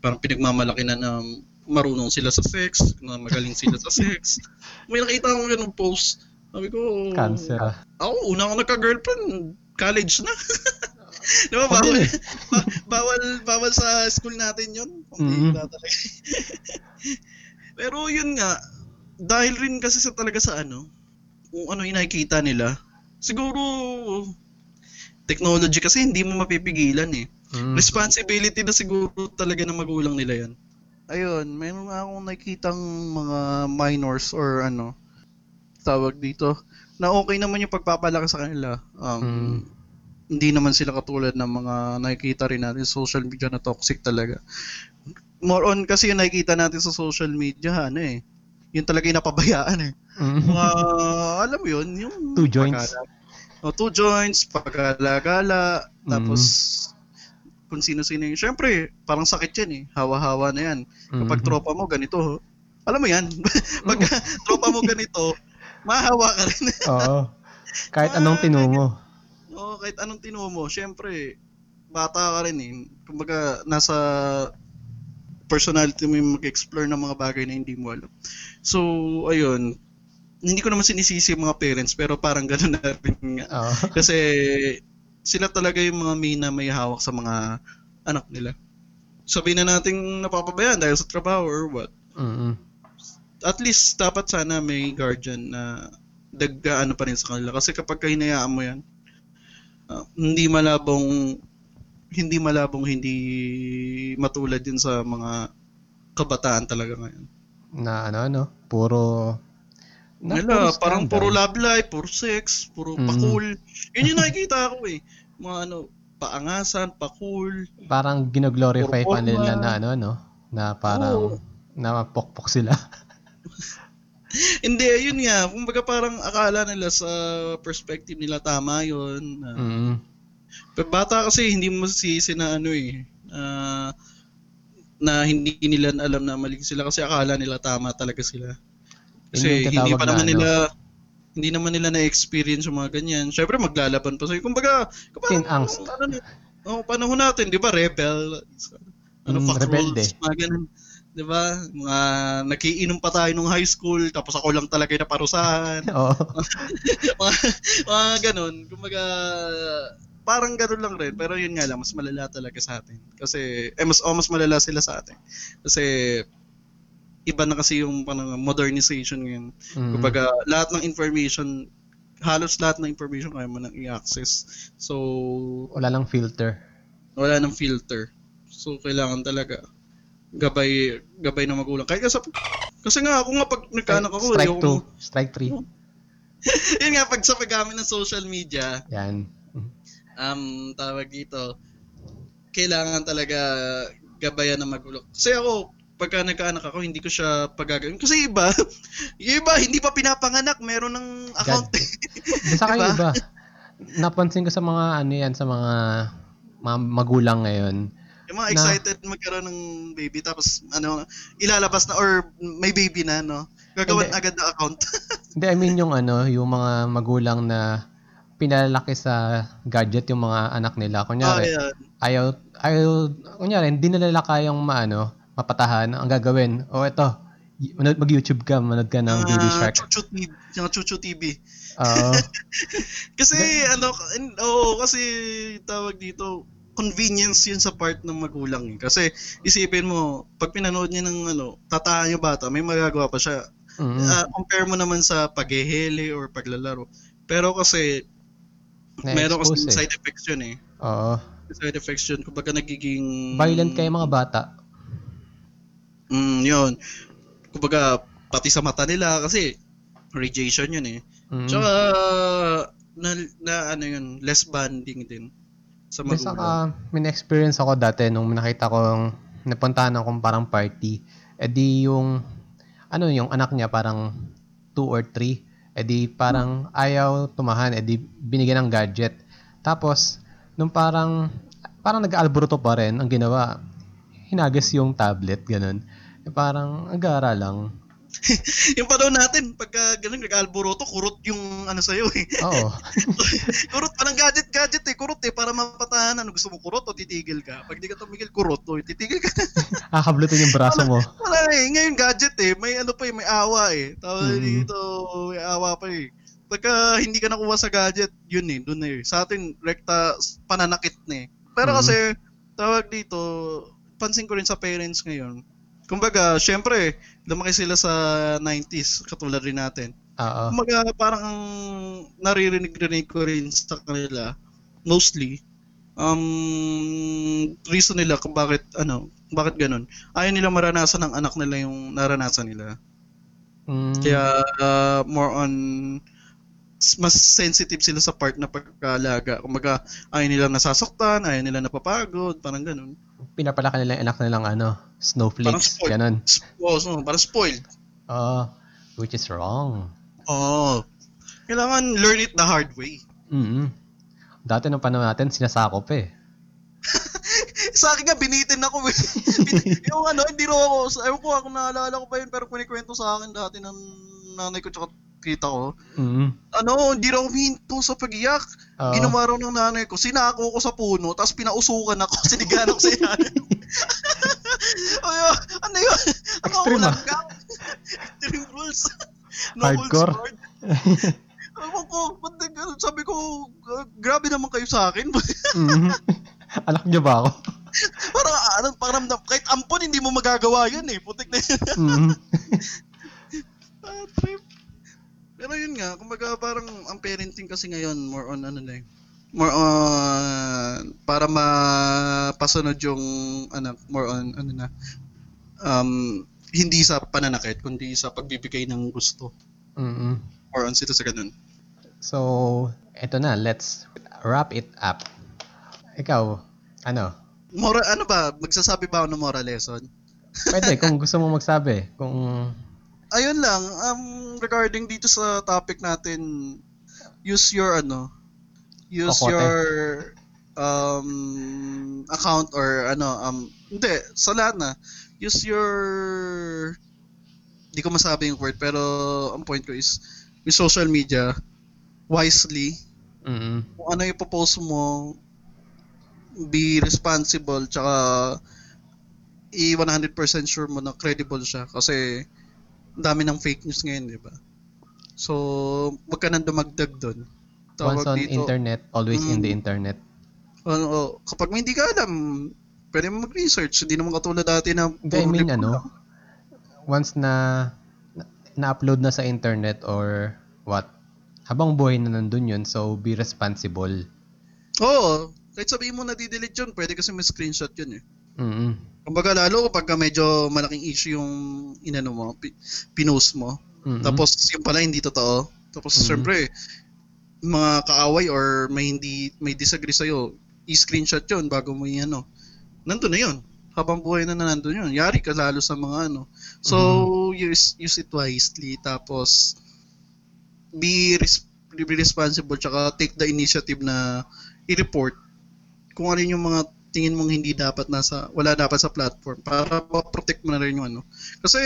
parang pinagmamalaki na na marunong sila sa sex, na magaling sila sa sex. [laughs] May nakita akong ganung post. Sabi ko, Cancer. ako, una ako nagka-girlfriend, college na. [laughs] Di ba, Ako bawal, ba- bawal, bawal sa school natin yun. Kung Mhm. mm talaga. Pero yun nga, dahil rin kasi sa talaga sa ano, kung ano yung nakikita nila, siguro, technology kasi hindi mo mapipigilan eh. Mm. Responsibility na siguro talaga ng magulang nila yan. Ayun, meron nga akong nakikitang mga minors or ano, tawag dito, na okay naman yung pagpapalaki sa kanila. Um, Mm. Hindi naman sila katulad ng mga nakikita rin natin sa social media na toxic talaga. More on kasi yung nakikita natin sa social media, ano eh, yun talaga yung napabayaan eh. Mm. Mga, alam mo yun, yung... Two joints. pagkala- O, two joints, pagkala-gala, tapos Mm. kung sino-sino yung... Siyempre, parang sakit yan eh. Hawa-hawa na yan. Kapag Mhm. tropa mo, ganito. Alam mo yan. [laughs] Pag tropa mo ganito, mahawa ka rin. Oo. Kahit anong tinungo. Oo, kahit anong tinuo mo, syempre, bata ka rin eh. Kumbaga, nasa personality mo yung mag-explore ng mga bagay na hindi mo alam. So, ayun. Hindi ko naman sinisisi yung mga parents, pero parang gano'n [laughs] na rin nga. Oo. [laughs] Kasi, sila talaga yung mga main na may hawak sa mga anak nila. Sabihin na natin napapabayaan dahil sa trabaho or what. Mm. At least, dapat sana may guardian na dagdaano pa rin sa kanila. Kasi kapag ka hinayaan mo yan, ah, hindi malabong hindi malabong hindi matulad din sa mga kabataan talaga ngayon. Na ano ano, puro na Wala, puro parang puro love life, puro sex, puro Mm. pakul. Yun yung nakikita ko eh. Mga ano, paangasan, pakul. Parang ginoglorify pa nila na ano no, na parang Oo. na pokpok sila. [laughs] [laughs] Hindi, yun nga. Kumbaga parang akala nila sa perspective nila tama yun. na Mm. Pero bata kasi hindi mo masisisi na ano eh. ah, na hindi nila alam na mali sila kasi akala nila tama talaga sila. Kasi hindi pa na naman ano. nila hindi naman nila na-experience yung mga ganyan. Syempre maglalaban pa sa'yo. Kumbaga, kapag Teen angst. ano, oh, panahon natin, di ba, rebel, ano, Mm, fuck rebelde. rules, mga ganun. Di ba? Mga nakiinom pa tayo nung high school, tapos ako lang talaga yung naparusahan. [laughs] Oo. [laughs] mga, mga ganun. Kumbaga, parang ganun lang rin. Pero yun nga lang, mas malala talaga sa atin. Kasi, eh, mas, oh, mas malala sila sa atin. Kasi, iba na kasi yung parang modernization ngayon. Mm. Kumbaga, lahat ng information, halos lahat ng information kaya mo nang i-access. So, Wala lang filter. wala nang filter. So, kailangan talaga gabay gabay ng magulang. Kahit kasi, kasi nga ako nga pag nagkaanak ako, Strike ayoko 2, mo- strike 3. yun nga, pag sa paggamit ng social media, Yan. um, tawag dito, kailangan talaga gabayan ng magulang. Kasi ako, pagka nagkaanak ako, hindi ko siya pagagawin. Kasi iba, [laughs] iba, hindi pa pinapanganak, meron ng account. [laughs] Basta kayo Diba? iba. Napansin ko sa mga ano yan, sa mga mga magulang ngayon. Yung mga Na- excited magkaroon ng baby, tapos ano, ilalabas na, or may baby na, no? Gagawan Hindi. agad ng account. [laughs] Hindi, I mean yung ano, yung mga magulang na pinalalaki sa gadget yung mga anak nila. Ah, Kunyari, yan. ayaw, ayaw, kunyari, hindi na nila kayang maano, mapatahan. Ang gagawin, o oh, eto, y- manood- mag-YouTube ka, manood ka ng Baby Mga Shark. Chuchu TV. Yung Chuchu TV. Oo. [laughs] Kasi ano, oo, kasi tawag dito, convenience yun sa part ng magulang eh. Kasi isipin mo, pag pinanood niya ng ano, tatahan yung bata, may magagawa pa siya. Mm. Ah, compare mo naman sa paghehele or paglalaro. Pero kasi, meron kasi Na-expose eh. side effects yun eh. Oo. Side effects yun. Kumbaga nagiging... Violent kayo mga bata. Mm, yun. Kumbaga, pati sa mata nila kasi radiation yun eh. Mm. Tsaka na, na ano yun, less bonding din sa magulang. saka, may experience ako dati nung nakita ko yung napuntahan akong parang party. E di yung, ano yung anak niya parang 2 or 3. E di parang ayaw tumahan. E di binigyan ng gadget. Tapos, nung parang, parang nag-alboroto pa rin ang ginawa. Hinagas yung tablet, ganun. E parang, agara lang. [laughs] yung panahon natin, pagka ganun nag-alboroto, kurot yung ano sa'yo eh. Oo. [laughs] kurot pa ng gadget-gadget eh. Kurot eh, para mapatahan. Ano, gusto mo kurot o titigil ka? Pag di ka tumigil, kurot o titigil ka. [laughs] Kakablutin yung braso mo. Wala eh. Ngayon gadget eh. May ano pa eh, may awa eh. Tawag Mhm. dito, may awa pa eh. Pagka hindi ka nakuha sa gadget, yun eh, dun eh. Sa atin, rekta, pananakit na eh. Pero Mhm. kasi, tawag dito, pansin ko rin sa parents ngayon. Kumbaga, syempre, lumaki sila sa 90s, katulad rin natin. Oo. Kumbaga, parang ang naririnig-rinig ko rin sa kanila, mostly, um, reason nila kung bakit, ano, bakit ganun. Ayaw nila maranasan ng anak nila yung naranasan nila. Mm. Kaya, uh, more on, mas sensitive sila sa part na pagkalaga. Kumbaga, ayaw nila nasasaktan, ayaw nila napapagod, parang ganun. Pinapalaki nila yung anak nilang ano, snowflakes, ganun. Oh, so, parang spoiled. Oo. which is wrong. Oo. Kailangan learn it the hard way. mm Dati nung panahon natin, sinasakop eh. [laughs] sa akin nga, binitin ako eh. [laughs] Yung ano, hindi ro ako, ewan ko kung naalala ko pa yun, pero kunikwento sa akin dati ng nanay ko tsaka kita ko. mm Ano, hindi raw huminto sa pag-iyak. Oo. Ginawa raw ng nanay ko, sinako ko sa puno, tapos pinausukan ako, [laughs] sinigan ako sa iyanin. Ay, ah, ano yun? Ano Extreme, ah. Extreme rules. [laughs] no Hardcore. Ewan ko, sabi ko, "Ah, grabe naman kayo sa akin. [laughs] Mhm. Anak niyo ba ako? parang, ano, parang, kahit ampon, hindi mo magagawa yun eh. Putik na yun. Mhm. Ah, trip. Pero yun nga, kumbaga parang ang parenting kasi ngayon more on ano na eh. More on para mapasunod yung anak, more on ano na um hindi sa pananakit kundi sa pagbibigay ng gusto. Mhm. More on sila sa ganun. So, eto na, let's wrap it up. Ikaw, ano? Mora ano ba, magsasabi ba ako ng moral lesson? Pwede, kung gusto mo magsabi. Kung, Ayun lang, um regarding dito sa topic natin, use your ano, use Kokote. your um account or ano um hindi sa lahat na use your di ko masabi yung word pero ang point ko is yung social media wisely. Mm kung ano ipopost mo be responsible tsaka i 100% sure mo na credible siya. Kasi dami ng fake news ngayon, di ba? So, wag ka nang dumagdag doon. once on internet, always in the Mm. internet. ano, oh, kapag may hindi ka alam, pwede mo mag-research. Hindi naman katulad dati na Hindi, I mean, ano, lang. once na na- na-upload na sa internet or what, habang buhay na nandun yun, so be responsible. Oo. Kahit sabihin mo na delete yun, pwede kasi may screenshot yun eh. Mm Kumbaga lalo kapag medyo malaking issue yung inano mo, pi- pinost mo. Tapos yung pala hindi totoo. Tapos Mhm. syempre mga kaaway or may hindi may disagree sa i-screenshot 'yon bago mo i-ano. Nandun na 'yon. Habang buhay na na nandun 'yon. Yari ka lalo sa mga ano. So use use it wisely tapos be, res- be responsible tsaka take the initiative na i-report kung ano yung mga tingin mong hindi dapat nasa wala dapat sa platform para ma-protect mo na rin yung ano. Kasi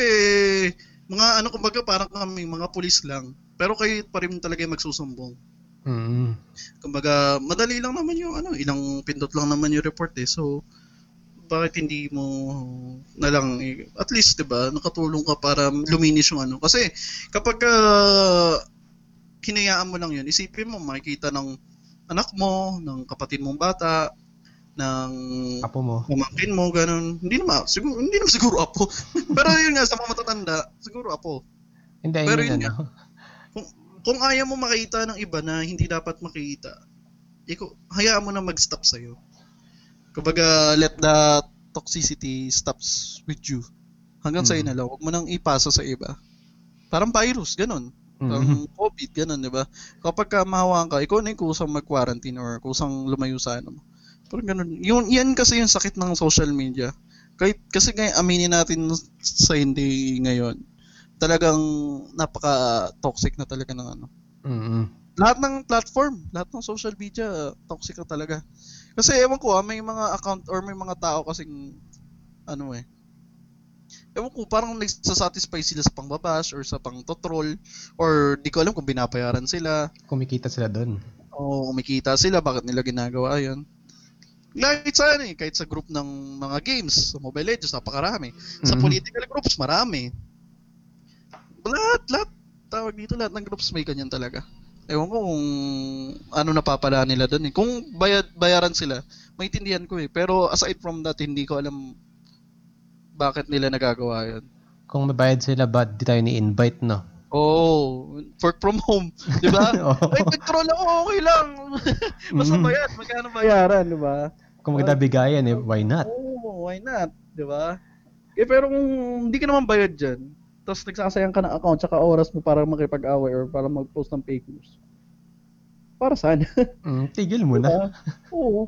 mga ano kumbaga parang kami mga pulis lang. Pero kayo pa rin talaga yung magsusumbong. mm Kumbaga madali lang naman yung ano, ilang pindot lang naman yung report eh. So bakit hindi mo na lang eh, at least 'di ba nakatulong ka para luminis yung ano kasi kapag uh, hinayaan mo lang yun isipin mo makikita ng anak mo ng kapatid mong bata ng Apo mo. pamangkin mo, ganun. Hindi naman, siguro, hindi naman siguro apo. [laughs] Pero yun nga, sa mga matatanda, siguro apo. Hindi, Pero yun ano, Kung, kung ayaw mo makita ng iba na hindi dapat makita, ikaw, hayaan mo na mag-stop sa'yo. Kumbaga, let the toxicity stops with you. Hanggang Hmm. sa'yo na lang. Huwag mo nang ipasa sa iba. parang virus, ganun. Mhm. Parang COVID, ganun, di ba? Kapag ka mahawakan ka, ikaw na yung kusang mag-quarantine or kusang lumayo sa ano mo. Parang ganun. Yun, yan kasi yung sakit ng social media. Kahit, kasi ngayon, aminin natin sa hindi ngayon, talagang napaka-toxic na talaga ng ano. Mhm. Lahat ng platform, lahat ng social media, toxic na talaga. Kasi ewan ko ah, may mga account or may mga tao kasing, ano eh, ewan ko, parang nagsasatisfy sila sa pangbabash or sa pang-troll or di ko alam kung binabayaran sila Kumikita sila doon. o kumikita sila, bakit nila ginagawa yun. Kahit sa, ano eh, kahit sa group ng mga games, sa Mobile Legends, napakarami. Sa Mhm. political groups, marami. Lahat, lahat. Tawag dito, lahat ng groups may ganyan talaga. Ewan ko kung ano napapala nila doon eh. Kung bayad, bayaran sila, maintindihan ko eh. Pero aside from that, hindi ko alam bakit nila nagagawa yun. Kung mabayad sila, ba't di tayo ni-invite, no? Oh, work from home, di ba? [laughs] Oo. Ay, control ako, okay lang. [laughs] Basta Mhm. bayad, magkano? Bayaran, di ba? Kung maganda bigayan, eh, why not? Oo, why not? Di ba? Eh, pero kung hindi ka naman bayad dyan, tapos nagsasayang ka ng account tsaka oras mo para makipag-away or para mag-post ng fake news. Para saan? [laughs] Mm, tigil mo na. Diba? Oo.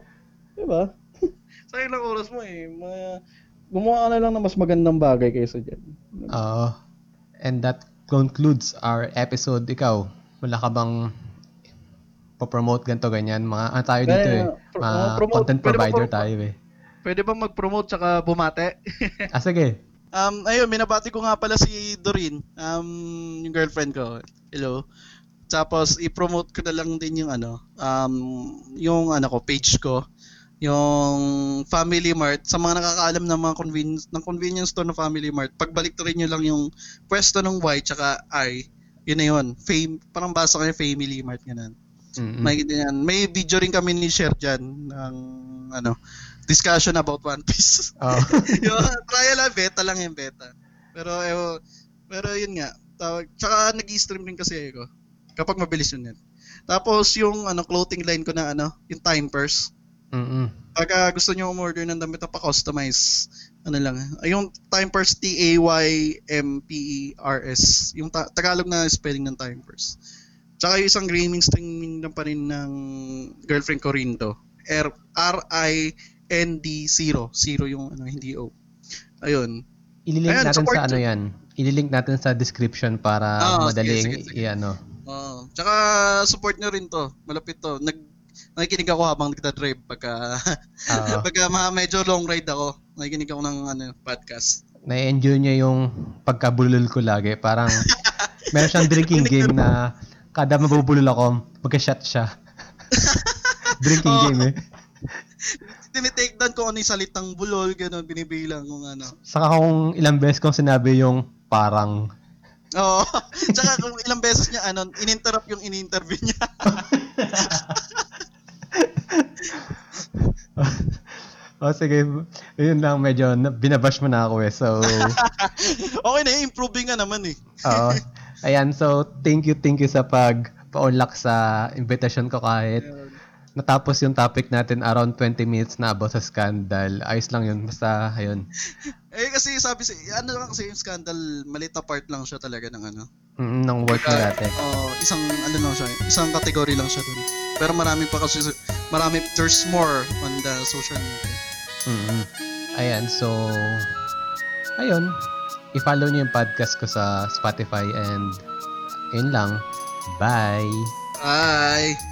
Diba? [laughs] Sayang lang oras mo eh. Ma- Gumawa ka na lang ng mas magandang bagay kaysa dyan. Oo. and that concludes our episode. Ikaw, wala ka bang po-promote ganito, ganyan? Mga, ano tayo dito eh? Pro- uh, promote. content Pwede provider pro- tayo eh. Pwede ba mag-promote tsaka bumate? [laughs] Ah, sige. Um, ayun, minabati ko nga pala si Doreen, um, yung girlfriend ko. Hello. Tapos i-promote ko na lang din yung ano, um, yung ano ko, page ko, yung Family Mart. Sa mga nakakaalam ng mga convenience, ng convenience store ng Family Mart, pagbalik to rin nyo lang yung pwesto ng Y tsaka I, yun na yun. Fame, parang basa kayo Family Mart ganun. May, yan. May video rin kami ni share dyan ng ano, discussion about One Piece. Oo. [laughs] yung trial lang, beta lang yung beta. Pero, eh, pero yun nga, tawag, tsaka nag-stream din kasi ako. Kapag mabilis yun yan. Tapos yung ano, clothing line ko na ano, yung time purse. Mm-mm. Pag ah, gusto nyo umorder ng damit na pa-customize, ano lang, yung time purse, T-A-Y-M-P-E-R-S. Yung ta- Tagalog na spelling ng time purse. Tsaka yung isang gaming stream lang pa rin ng girlfriend ko Rindo. R- R-I-N-D zero. Zero yung ano, hindi O. Ayun. Ililink Ayan, natin sa ano to. yan. Ililink natin sa description para Ah, sige, madaling i-ano. Oo. Tsaka support nyo rin to. Malapit to. Nag nakikinig ako habang nagda-drive pagka Oo. [laughs] pagka ma- medyo long ride ako. Nakikinig ako ng ano podcast. na-enjoy niya yung pagkabulol ko lagi. Parang [laughs] meron siyang drinking game na kada mabubulol ako, magka-shot siya. [laughs] drinking Oo. game eh. Tinitake down kung ano yung salitang bulol, gano'n, binibilang kung ano. Saka kung ilang beses kong sinabi yung parang Oo. [laughs] Tsaka kung ilang beses niya, ano, ininterrupt yung in-interview niya. [laughs] Oh, sige. Yun lang, medyo na- binabash mo na ako eh. So, okay na, improving nga naman eh. oo. Ayan, so thank you, thank you sa pag paunlak sa invitation ko kahit natapos yung topic natin around 20 minutes na about sa scandal. Ayos lang yun. Basta, ayun. [laughs] Eh kasi sabi si ano lang kasi yung scandal, maliit na part lang siya talaga ng ano. Mm, ng work na natin. Oh, isang ano lang siya, isang category lang siya dun. Pero marami pa kasi marami there's more on the social media. mm Ayan, so, ayun. I-follow niyo yung podcast ko sa Spotify and yun lang. Bye! Bye.